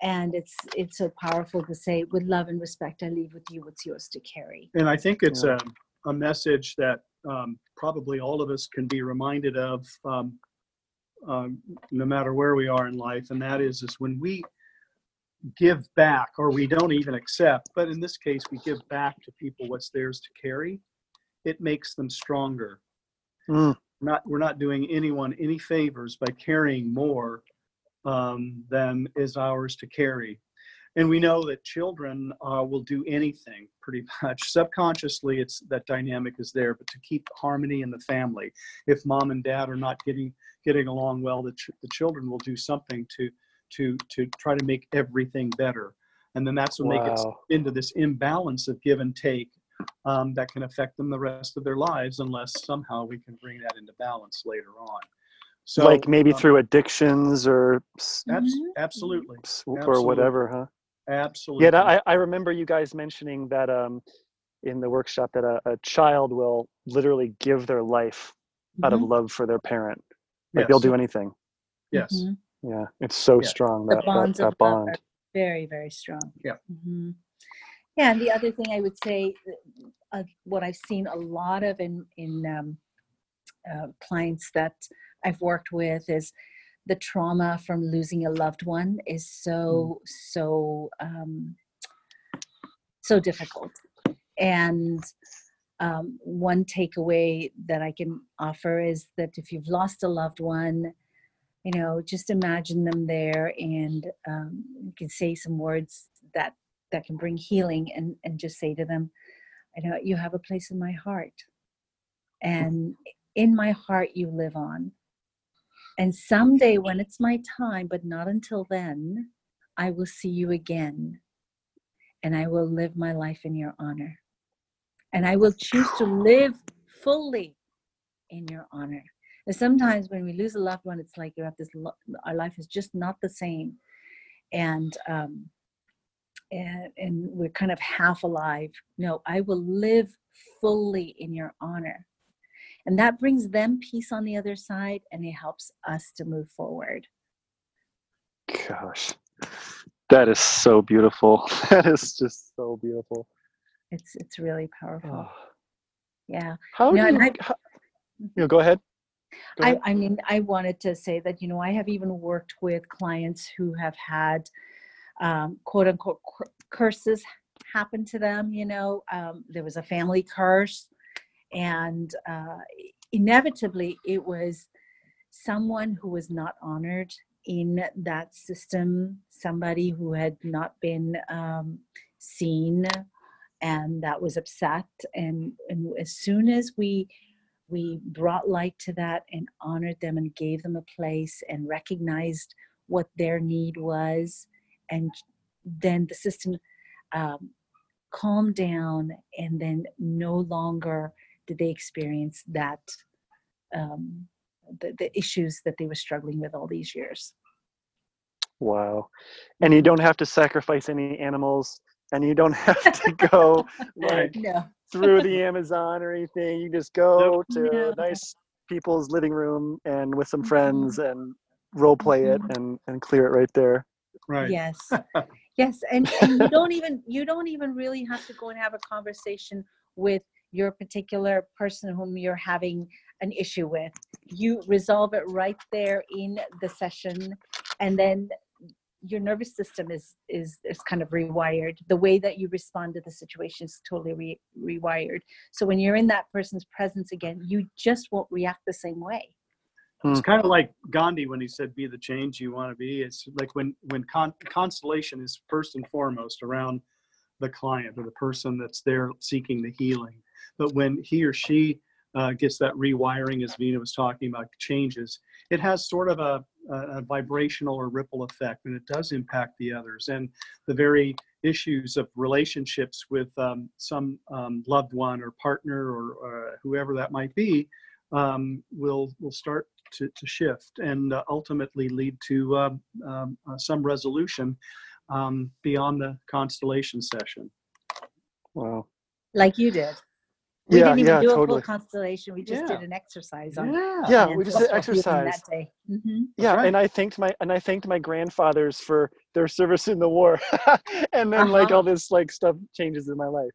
and it's it's so powerful to say, "With love and respect, I leave with you what's yours to carry." And I think it's Yeah. a, a message that um, probably all of us can be reminded of um, um, no matter where we are in life. And that is, is when we give back or we don't even accept, but in this case, we give back to people what's theirs to carry, it makes them stronger. Mm, Not, we're not doing anyone any favors by carrying more um, than is ours to carry. And we know that children uh, will do anything pretty (laughs) much. Subconsciously, it's that dynamic is there, but to keep harmony in the family, if mom and dad are not getting getting along well, the, ch- the children will do something to to to try to make everything better. And then that's when they get wow into this imbalance of give and take um, that can affect them the rest of their lives unless somehow we can bring that into balance later on. So, like maybe uh, through addictions or abs- Mhm. absolutely, or absolutely. whatever huh absolutely. yeah I, I remember you guys mentioning that um in the workshop that a, a child will literally give their life out of Mhm. love for their parent like they'll do anything Yes. Mhm. Yeah it's so Yeah. strong that, that, bonds of that love bond are very, very strong. Yeah. hmm Yeah, and the other thing I would say, uh, what I've seen a lot of in in um, uh, clients that I've worked with is the trauma from losing a loved one is so so um, so difficult, and um, one takeaway that I can offer is that if you've lost a loved one, you know, just imagine them there, and um, you can say some words that that can bring healing, and and just say to them, I know you have a place in my heart. And in my heart, you live on. And someday, when it's my time, but not until then, I will see you again. And I will live my life in your honor. And I will choose to live fully in your honor. And sometimes when we lose a loved one, it's like you have this, our life is just not the same. And, um, and, and we're kind of half alive. No, I will live fully in your honor. And that brings them peace on the other side and it helps us to move forward. Gosh, that is so beautiful. (laughs) That is just so beautiful. It's it's really powerful. Oh. Yeah. How do you, I, how, you know, go ahead. I, I mean, I wanted to say that, you know, I have even worked with clients who have had um, quote unquote curses happen to them. You know, um, there was a family curse, and uh, inevitably it was someone who was not honored in that system, somebody who had not been um, seen and that was upset and, and as soon as we we brought light to that and honored them and gave them a place and recognized what their need was and then the system um, calmed down and then no longer did they experience that um, the, the issues that they were struggling with all these years. Wow. And you don't have to sacrifice any animals and you don't (laughs) have to go like (laughs) no. Through the (laughs) Amazon or anything. You just go to no. nice people's living room and with some friends mm-hmm. and role play it mm-hmm. and and clear it right there. Right. Yes. (laughs) yes, and, (laughs) and you don't even you don't even really have to go and have a conversation with your particular person whom you're having an issue with. You resolve it right there in the session and then your nervous system is is is kind of rewired. The way that you respond to the situation is totally re- rewired. So when you're in that person's presence again you just won't react the same way. Hmm. It's kind of like gandhi when he said be the change you want to be. It's like when when con- constellation is first and foremost around the client or the person that's there seeking the healing. But when he or she uh, gets that rewiring as Veena was talking about changes it has sort of a a, vibrational or ripple effect, and it does impact the others. And the very issues of relationships with um, some um, loved one or partner or uh, whoever that might be um, will will start to, to shift and uh, ultimately lead to um, um, uh, some resolution um, beyond the constellation session. Wow. Like you did. We yeah, didn't even yeah, do a totally. full constellation. We just yeah. did an exercise on. Yeah, yeah we just did exercise that day. Mm-hmm. Yeah, right. and I thanked my and I thanked my grandfathers for their service in the war, (laughs) and then uh-huh. like all this like stuff changes in my life.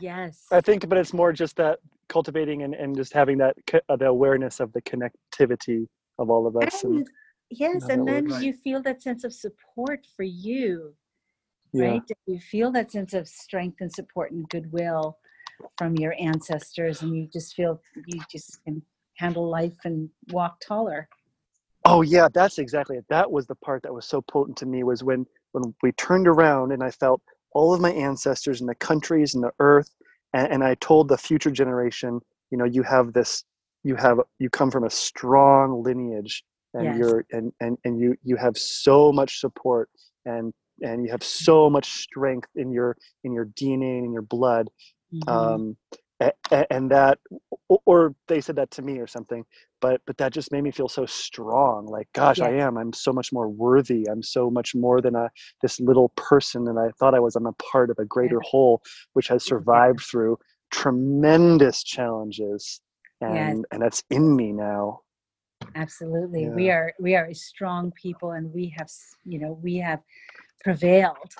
Yes. I think, but it's more just that cultivating and, and just having that uh, the awareness of the connectivity of all of us. And, and yes, and then right. you feel that sense of support for you, right? You feel that sense of strength and support and goodwill from your ancestors and you just feel you just can handle life and walk taller. Oh yeah that's exactly it. That was the part that was so potent to me was when when we turned around and i felt all of my ancestors and the countries and the earth and, and i told the future generation you know you have this you have you come from a strong lineage and yes. you're and, and and you you have so much support and and you have so much strength in your in your dna and in your blood mm-hmm. um, and that or they said that to me or something but but that just made me feel so strong like gosh yeah. i am i'm so much more worthy i'm so much more than a this little person and i thought i was i'm a part of a greater yeah. whole which has survived yeah. through tremendous challenges and yes. and that's in me now absolutely we are we are a strong people and we have you know we have prevailed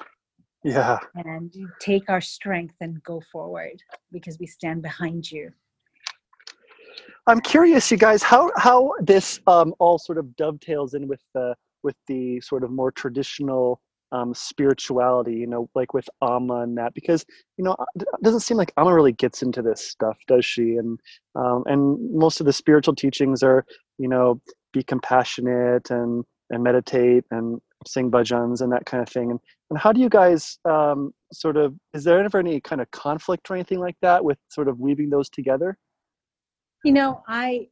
yeah. and you take our strength and go forward because we stand behind you. I'm curious you guys how how this um, all sort of dovetails in with the with the sort of more traditional um, spirituality you know like with amma and that because you know it doesn't seem like amma really gets into this stuff does she? And um, and most of the spiritual teachings are you know be compassionate and and meditate and sing bhajans and that kind of thing. And, and how do you guys um, sort of, is there ever any kind of conflict or anything like that with sort of weaving those together? You know, I,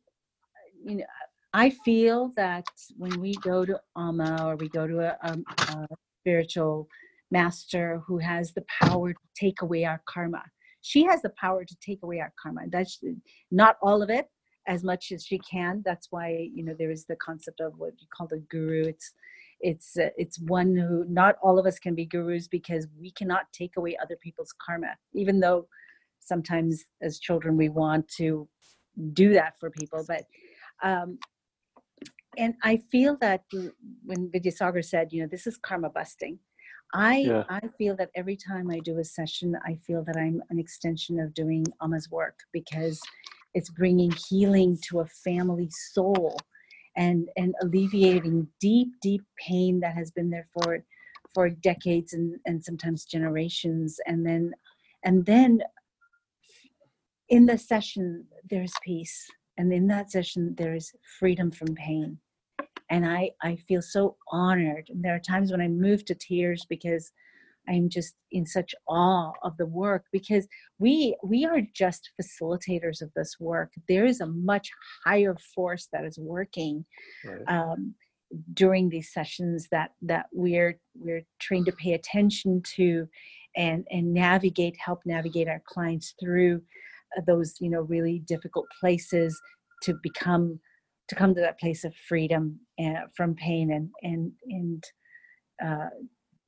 you know, I feel that when we go to Amma or we go to a, a, a spiritual master who has the power to take away our karma, she has the power to take away our karma. That's not all of it, as much as she can. That's why you know there is the concept of what you call the guru. It's it's uh, it's one who not all of us can be gurus because we cannot take away other people's karma, even though sometimes as children we want to do that for people. But um, and I feel that when Vidya Sagar said, you know, this is karma busting. I yeah. I feel that every time I do a session, I feel that I'm an extension of doing Amma's work because it's bringing healing to a family soul and and alleviating deep deep pain that has been there for for decades and and sometimes generations. And then and then in the session there's peace. And in that session there is freedom from pain. And i i feel so honored. And there are times when i move to tears because i'm just in such awe of the work because we we are just facilitators of this work there is a much higher force that is working right. um, during these sessions that that we're we're trained to pay attention to and and navigate help navigate our clients through uh, those you know really difficult places to become to come to that place of freedom and, uh, from pain and and and uh,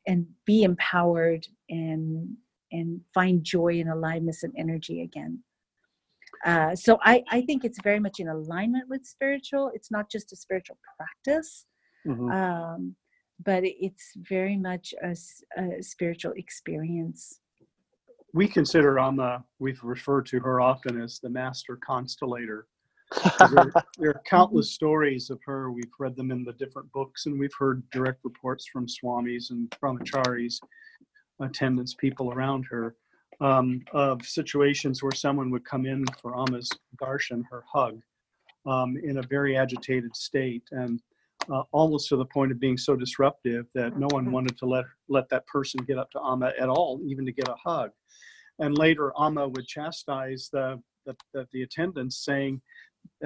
and be empowered and and find joy and aliveness and energy again. Uh, so I, I think it's very much in alignment with spiritual. It's not just a spiritual practice, mm-hmm. um, but it's very much a, a, spiritual experience. We consider Amma, we've referred to her often as the master constellator there, (laughs) there, are countless stories of her. We've read them in the different books, and we've heard direct reports from swamis and brahmacharis, attendants, people around her, um, of situations where someone would come in for Amma's darshan, her hug, um, in a very agitated state, and uh, almost to the point of being so disruptive that no one wanted to let let that person get up to Amma at all, even to get a hug. And later, Amma would chastise the the, the, the attendants, saying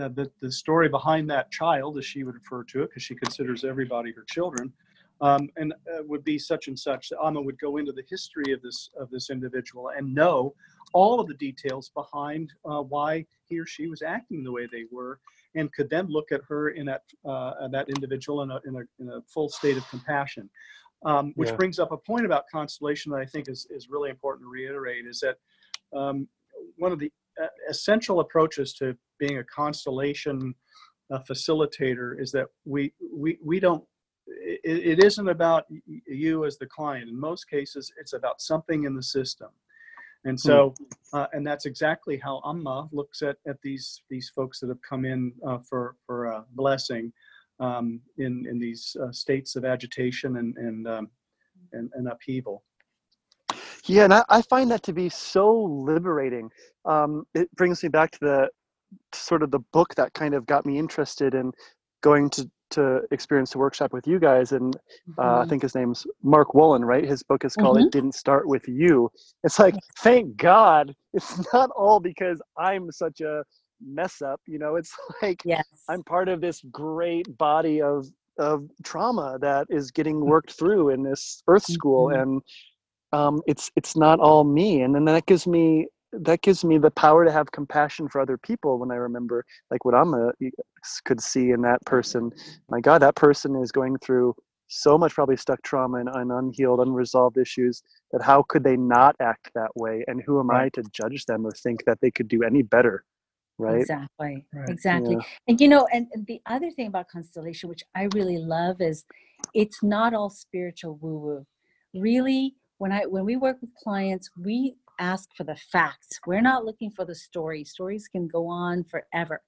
uh, the, the story behind that child, as she would refer to it, because she considers everybody her children, um, and uh, would be such and such. That Amma would go into the history of this of this individual and know all of the details behind uh, why he or she was acting the way they were, and could then look at her in that uh, that individual in a, in a in a full state of compassion. Um, which yeah. brings up a point about constellation that I think is is really important to reiterate is that um, one of the essential approaches to being a constellation uh, facilitator is that we we we don't it, it isn't about you as the client. In most cases it's about something in the system. And so hmm. uh, and that's exactly how amma looks at at these these folks that have come in uh, for for a blessing um, in in these uh, states of agitation and and, um, and and upheaval yeah and I, I, find that to be so liberating um, it brings me back to the sort of the book that kind of got me interested in going to to experience the workshop with you guys and uh, mm-hmm. i think his name's mark wolynn right his book is called mm-hmm. it didn't start with you it's like thank god it's (laughs) not all because i'm such a mess up you know it's (laughs) like yes. i'm part of this great body of of trauma that is getting mm. worked through in this earth school mm-hmm. and um, it's it's not all me and then that gives me that gives me the power to have compassion for other people when I remember like what Amma could see in that person. My God, that person is going through so much probably stuck trauma and, and unhealed, unresolved issues that how could they not act that way? And who am right. I to judge them or think that they could do any better? Right. Exactly. Right. Exactly. Yeah. And you know, and, and the other thing about constellation, which I really love, is it's not all spiritual woo woo. Really, when I when we work with clients, we ask for the facts. We're not looking for the story. Stories can go on forever.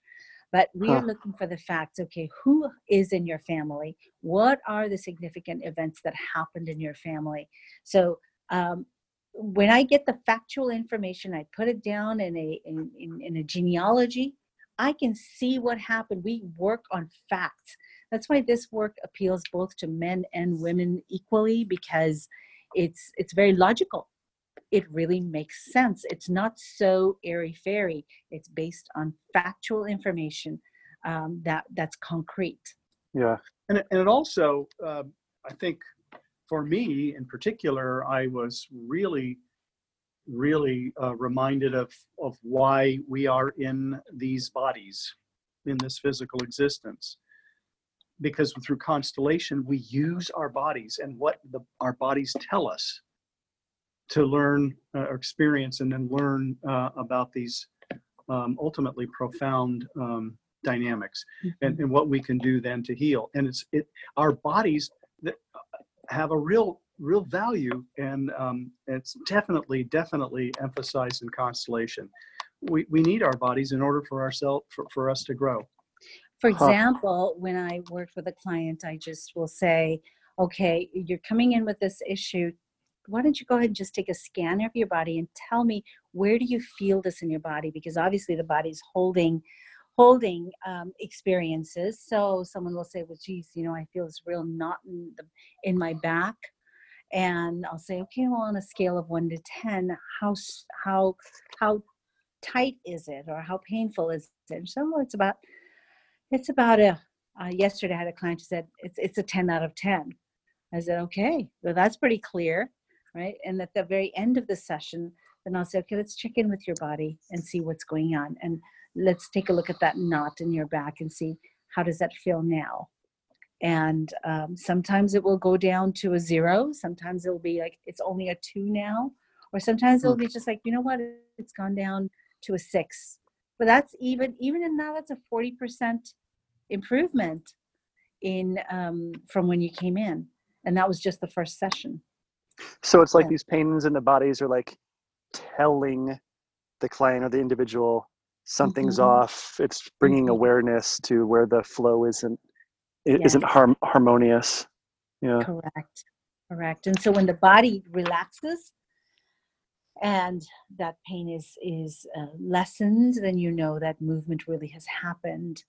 But we are looking for the facts. Okay, who is in your family? What are the significant events that happened in your family? So um, when I get the factual information, I put it down in a in, in, in a genealogy. I can see what happened. We work on facts. that's why this work appeals both to men and women equally because it's it's very logical it really makes sense it's not so airy fairy it's based on factual information um, that that's concrete Yeah. And, it- and it also, uh, I think, for me in particular, I was really, really uh, reminded of of why we are in these bodies, in this physical existence. Because through constellation, we use our bodies and what the, our bodies tell us to learn uh, or experience and then learn uh, about these um, ultimately profound um, dynamics and, and what we can do then to heal. And it's it our bodies that have a real real value and um, it's definitely definitely emphasized in constellation. We, we need our bodies in order for ourselves for, for us to grow. For Huh. example, when I work with a client, I just will say, okay, you're coming in with this issue. Why don't you go ahead and just take a scan of your body and tell me where do you feel this in your body? Because obviously the body's holding holding um, experiences. So someone will say, well, geez, you know, I feel this real knot in, the, in my back. And I'll say, okay, well, on a scale of one to 10, how, how, how tight is it? Or how painful is it? So "Oh, it's about it's about a. Uh, yesterday, I had a client who said it's it's a ten out of ten. I said, okay, well that's pretty clear, right? And at the very end of the session, then I'll say, okay, let's check in with your body and see what's going on, and let's take a look at that knot in your back and see how does that feel now. And um, sometimes it will go down to a zero. Sometimes it'll be like it's only a two now, or sometimes it'll be just like you know what, it's gone down to a six. But that's even even in that that's a forty percent improvement in um, from when you came in, and that was just the first session. So it's like Yeah. these pains in the bodies are like telling the client or the individual something's Mhm. off. It's bringing Mhm. awareness to where the flow isn't i- Yeah. isn't harm, harmonious. Yeah. Correct, correct. And so when the body relaxes and that pain is is uh, lessened, then you know that movement really has happened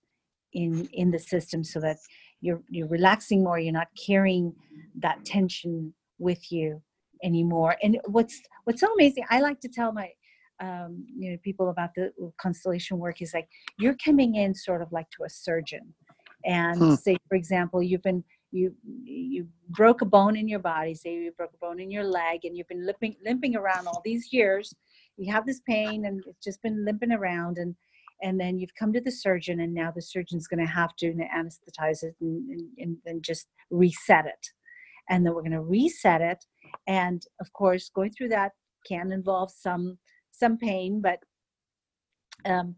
in in the system, so that you're you're relaxing more. You're not carrying that tension with you anymore. And what's what's so amazing, I like to tell my um, you know people about the constellation work is like you're coming in sort of like to a surgeon, and Hmm. say for example you've been you you broke a bone in your body say you broke a bone in your leg and you've been limping limping around all these years. You have this pain and it's just been limping around and and then you've come to the surgeon and now the surgeon's going to have to anesthetize it and, and, and, and just reset it. And then we're going to reset it and of course going through that can involve some some pain but um,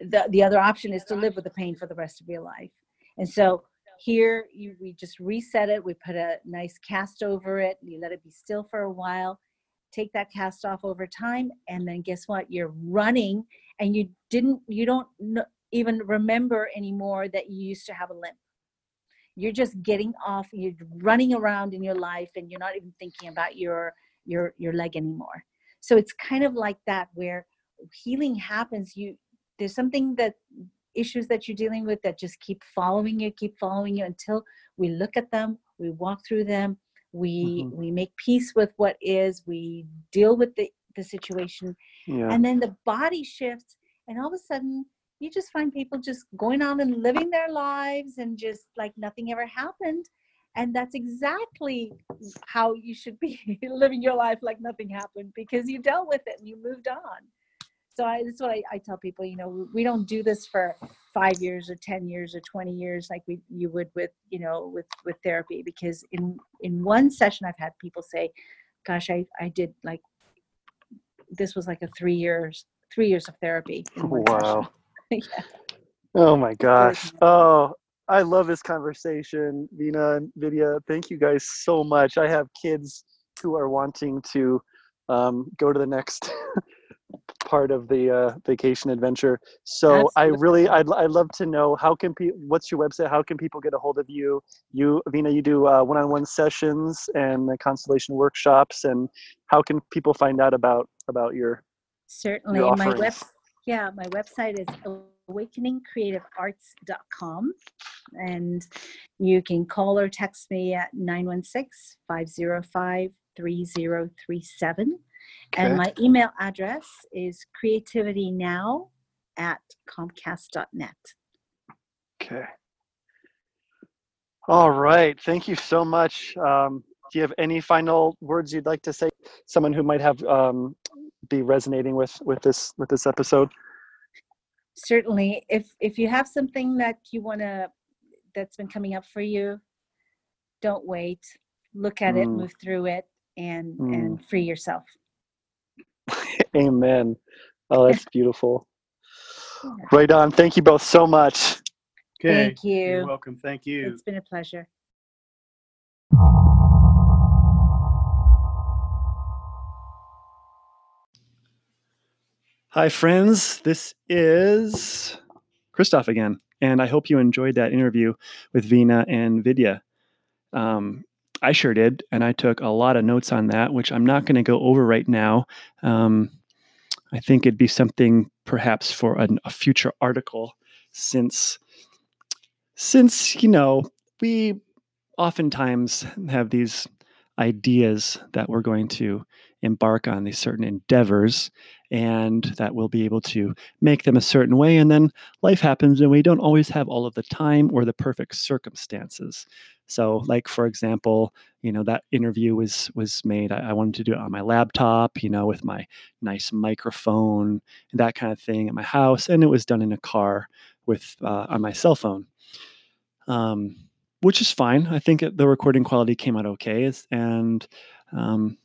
the, the other option is to live with the pain for the rest of your life. And so here you we just reset it we put a nice cast over it you let it be still for a while. Take that cast off over time and then guess what? You're running and you didn't you don't even remember anymore that you used to have a limp. You're just getting off you're running around in your life and you're not even thinking about your your your leg anymore. So it's kind of like that where healing happens you there's something that issues that you're dealing with that just keep following you keep following you until we look at them we walk through them we Mhm. we make peace with what is we deal with the the situation Yeah. and then the body shifts and all of a sudden you just find people just going on and living their lives and just like nothing ever happened and that's exactly how you should be (laughs) living your life like nothing happened because you dealt with it and you moved on so I, that's what I, I tell people you know we don't do this for five years or 10 years or 20 years like we you would with you know with with therapy because in in one session i've had people say gosh i i did like this was like a three years three years of therapy Wow. (laughs) yeah. Oh my gosh. Oh, I love this conversation, Veena and Vidya. Thank you guys so much. I have kids who are wanting to um, go to the next (laughs) part of the uh, vacation adventure. So I really, I'd, I'd love to know how can people, what's your website? How can people get a hold of you? You, Veena, you do uh, one-on-one sessions and the constellation workshops. And how can people find out about, about your, certainly your my web yeah my website is awakeningcreativearts.com. And you can call or text me at 916 505 3037. And my email address is creativitynow at comcast.net. Okay. All right. Thank you so much. Um, do you have any final words you'd like to say? Someone who might have um, be resonating with with this with this episode. Certainly, if if you have something that you want to that's been coming up for you, don't wait. Look at it, Mm. move through it, and Mm. and free yourself. Amen. Oh, that's beautiful. Right on. Thank you both so much. Okay. Thank you. You're welcome. Thank you. It's been a pleasure. Hi, friends. This is Christoph again, and I hope you enjoyed that interview with Veena and Vidya. Um, I sure did, and I took a lot of notes on that, which I'm not going to go over right now. Um, I think it'd be something perhaps for an, a future article, since since you know we oftentimes have these ideas that we're going to embark on these certain endeavors and that we'll be able to make them a certain way. And then life happens and we don't always have all of the time or the perfect circumstances. So, like for example, you know that interview was was made. I, I wanted to do it on my laptop, you know, with my nice microphone and that kind of thing at my house, and it was done in a car with uh, on my cell phone, um, which is fine. I think the recording quality came out okay, and um,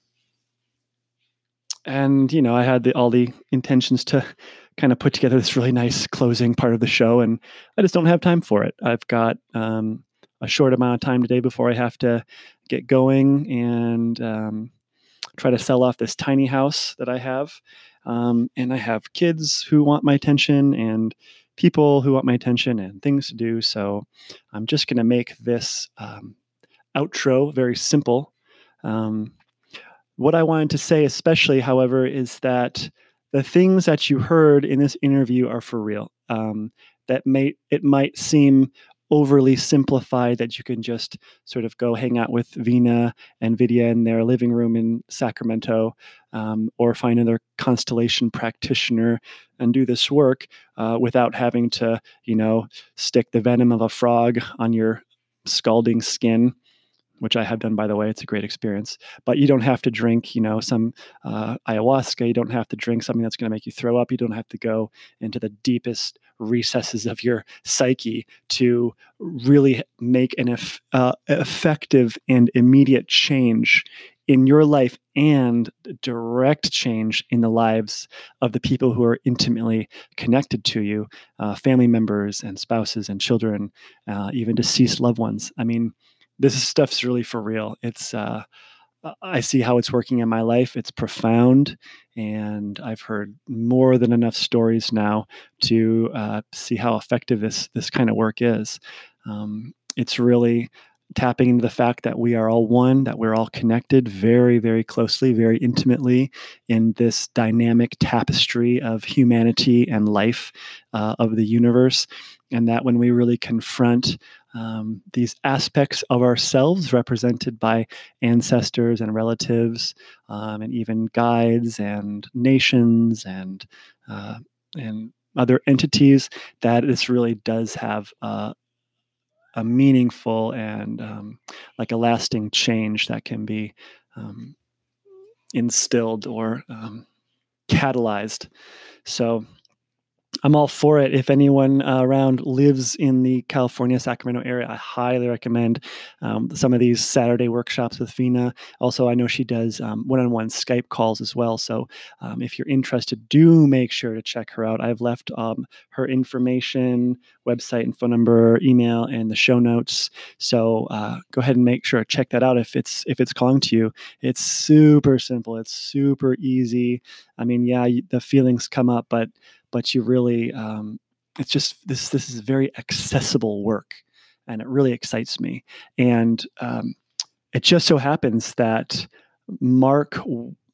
and you know i had the, all the intentions to (laughs) kind of put together this really nice closing part of the show and i just don't have time for it i've got um, a short amount of time today before i have to get going and um, try to sell off this tiny house that i have. Um, and i have kids who want my attention and people who want my attention and things to do. So i'm just going to make this um, outro very simple. Um, what I wanted to say, especially, however, is that the things that you heard in this interview are for real. Um, that may it might seem overly simplified that you can just sort of go hang out with Veena and Vidya in their living room in Sacramento, um, or find another constellation practitioner and do this work uh, without having to, you know, stick the venom of a frog on your scalding skin which I have done, by the way. It's a great experience. But you don't have to drink, you know, some uh, ayahuasca. You don't have to drink something that's going to make you throw up. You don't have to go into the deepest recesses of your psyche to really make an uh, effective and immediate change in your life and direct change in the lives of the people who are intimately connected to you uh, family members and spouses and children uh, even deceased loved ones i mean this stuff's really for real. It's uh, I see how it's working in my life. It's profound, and I've heard more than enough stories now to uh, see how effective this this kind of work is. Um, it's really tapping into the fact that we are all one, that we're all connected very, very closely, very intimately in this dynamic tapestry of humanity and life uh, of the universe, and that when we really confront um, these aspects of ourselves represented by ancestors and relatives um, and even guides and nations and uh, and other entities that this really does have uh, a meaningful and um, like a lasting change that can be um, instilled or um, catalyzed. So I'm all for it. If anyone uh, around lives in the California, Sacramento area, I highly recommend um, some of these Saturday workshops with Veena. Also, I know she does one on one Skype calls as well. So um, if you're interested, do make sure to check her out. I've left um, her information, website and phone number, email, and the show notes. So uh, go ahead and make sure to check that out if it's if it's calling to you. It's super simple. It's super easy. I mean, yeah, the feelings come up, but but you really um, it's just this this is very accessible work and it really excites me and um, it just so happens that mark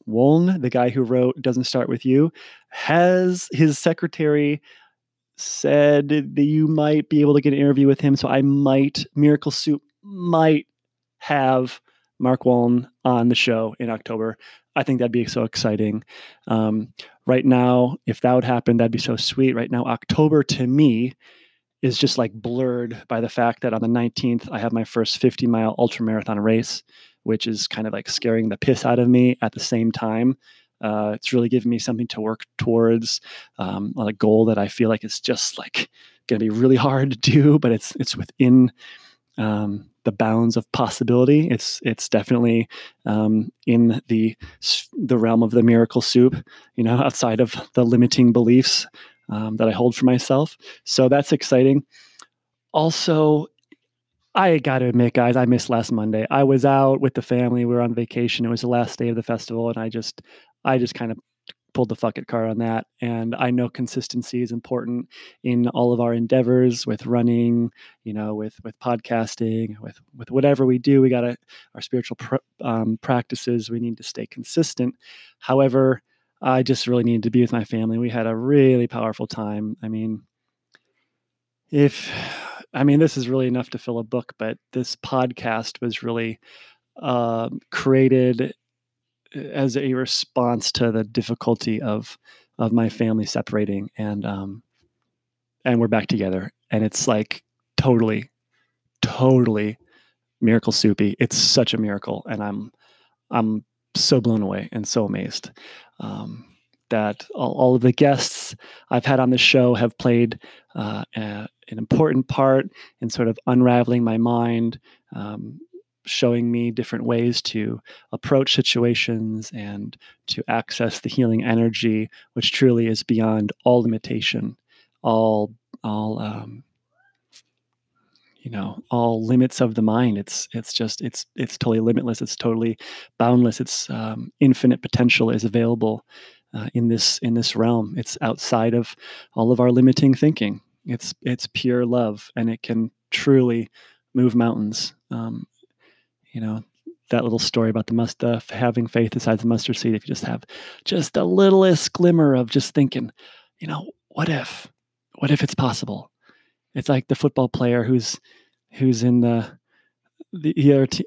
Wolynn, the guy who wrote doesn't start with you has his secretary said that you might be able to get an interview with him. So I might, Miracle Soup might have Mark Wolynn on the show in October. I think that'd be so exciting. Um, right now, if that would happen, that'd be so sweet. Right now, October to me is just like blurred by the fact that on the 19th, I have my first 50 mile ultra marathon race, which is kind of like scaring the piss out of me at the same time. Uh, it's really given me something to work towards, um, a goal that I feel like is just like going to be really (laughs) hard to do, but it's it's within um, the bounds of possibility. It's it's definitely um, in the the realm of the miracle soup, you know, outside of the limiting beliefs um, that I hold for myself. So that's exciting. Also, I got to admit, guys, I missed last Monday. I was out with the family. We were on vacation. It was the last day of the festival, and I just, I just kind of pulled the fuck it card on that. And I know consistency is important in all of our endeavors with running, you know, with with podcasting, with with whatever we do. We got our spiritual pr- um, practices. We need to stay consistent. However, I just really needed to be with my family. We had a really powerful time. I mean, if (sighs) I mean, this is really enough to fill a book, but this podcast was really uh, created as a response to the difficulty of of my family separating and um and we're back together. And it's like totally totally miracle soupy. It's such a miracle and i'm i'm so blown away and so amazed um, that all, all, of the guests i've had on the show have played uh, a, an important part in sort of unraveling my mind um, showing me different ways to approach situations and to access the healing energy, which truly is beyond all limitation, all all um, you know all limits of the mind. It's it's just it's it's totally limitless. It's totally boundless. It's um, infinite potential is available uh, in this in this realm. It's outside of all of our limiting thinking. It's it's pure love, and it can truly move mountains. Um, you know that little story about the must uh, having faith the mustard seed if you just have just the littlest glimmer of just thinking you know what if what if it's possible? It's like the football player who's who's in the the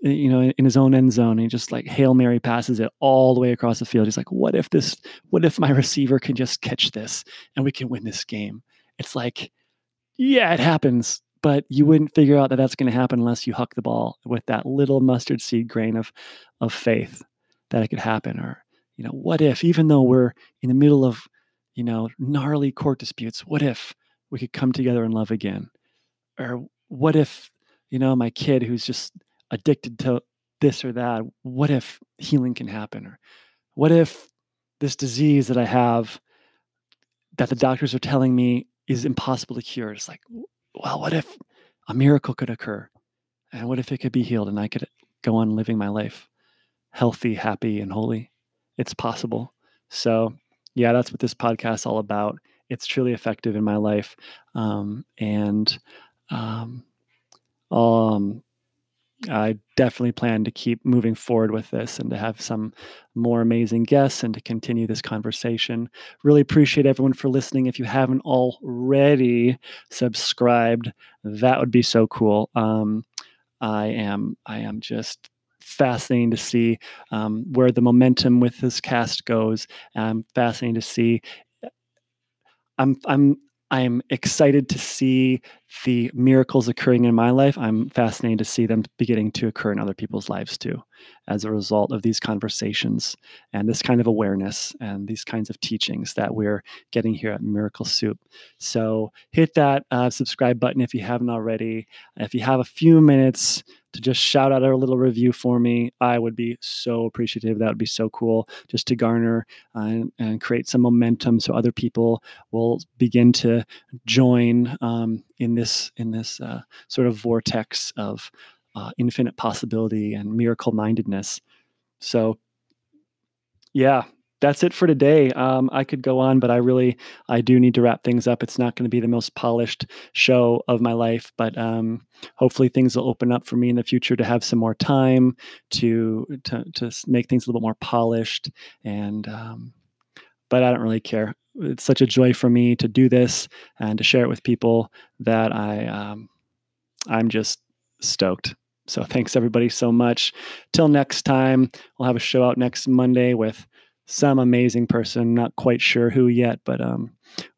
you know in his own end zone and he just like hail mary passes it all the way across the field. He's like what if this what if my receiver can just catch this and we can win this game? It's like yeah it happens but you mm-hmm. wouldn't figure out that that's going to happen unless you huck the ball with that little mustard seed grain of of faith that it could happen or you know what if even though we're in the middle of you know gnarly court disputes what if we could come together and love again? Or what if you know my kid who's just addicted to this or that what if healing can happen? Or what if this disease that i have that the doctors are telling me is impossible to cure it's like well, what if a miracle could occur? And what if it could be healed and I could go on living my life healthy, happy, and holy? It's possible. So, yeah, that's what this podcast is all about. It's truly effective in my life. Um, and um, um, I definitely plan to keep moving forward with this and to have some more amazing guests and to continue this conversation. Really appreciate everyone for listening. If you haven't already subscribed, that would be so cool. Um, I am I am just fascinating to see um, where the momentum with this cast goes. I'm fascinating to see. I'm I'm I'm excited to see the miracles occurring in my life. I'm fascinated to see them beginning to occur in other people's lives too, as a result of these conversations and this kind of awareness and these kinds of teachings that we're getting here at Miracle Soup. So hit that uh, subscribe button if you haven't already. If you have a few minutes, to just shout out a little review for me, I would be so appreciative. That would be so cool just to garner uh, and, and, create some momentum so other people will begin to join um, in this in this uh, sort of vortex of uh, infinite possibility and miracle mindedness. So, yeah, that's it for today. Um, I could go on, but I really, I do need to wrap things up. It's not going to be the most polished show of my life, but um, hopefully things will open up for me in the future to have some more time to to to make things a little bit more polished. And um, but I don't really care. it's such a joy for me to do this and to share it with people that I um, I'm just stoked. So thanks everybody so much. Till next time, we'll have a show out next Monday with some amazing person. Not quite sure who yet, but um,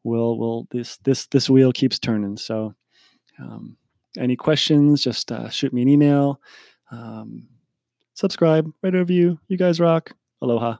we'll we'll this this this wheel keeps turning. So um, any questions, just uh, shoot me an email. Um, subscribe, write a review. You guys rock. Aloha.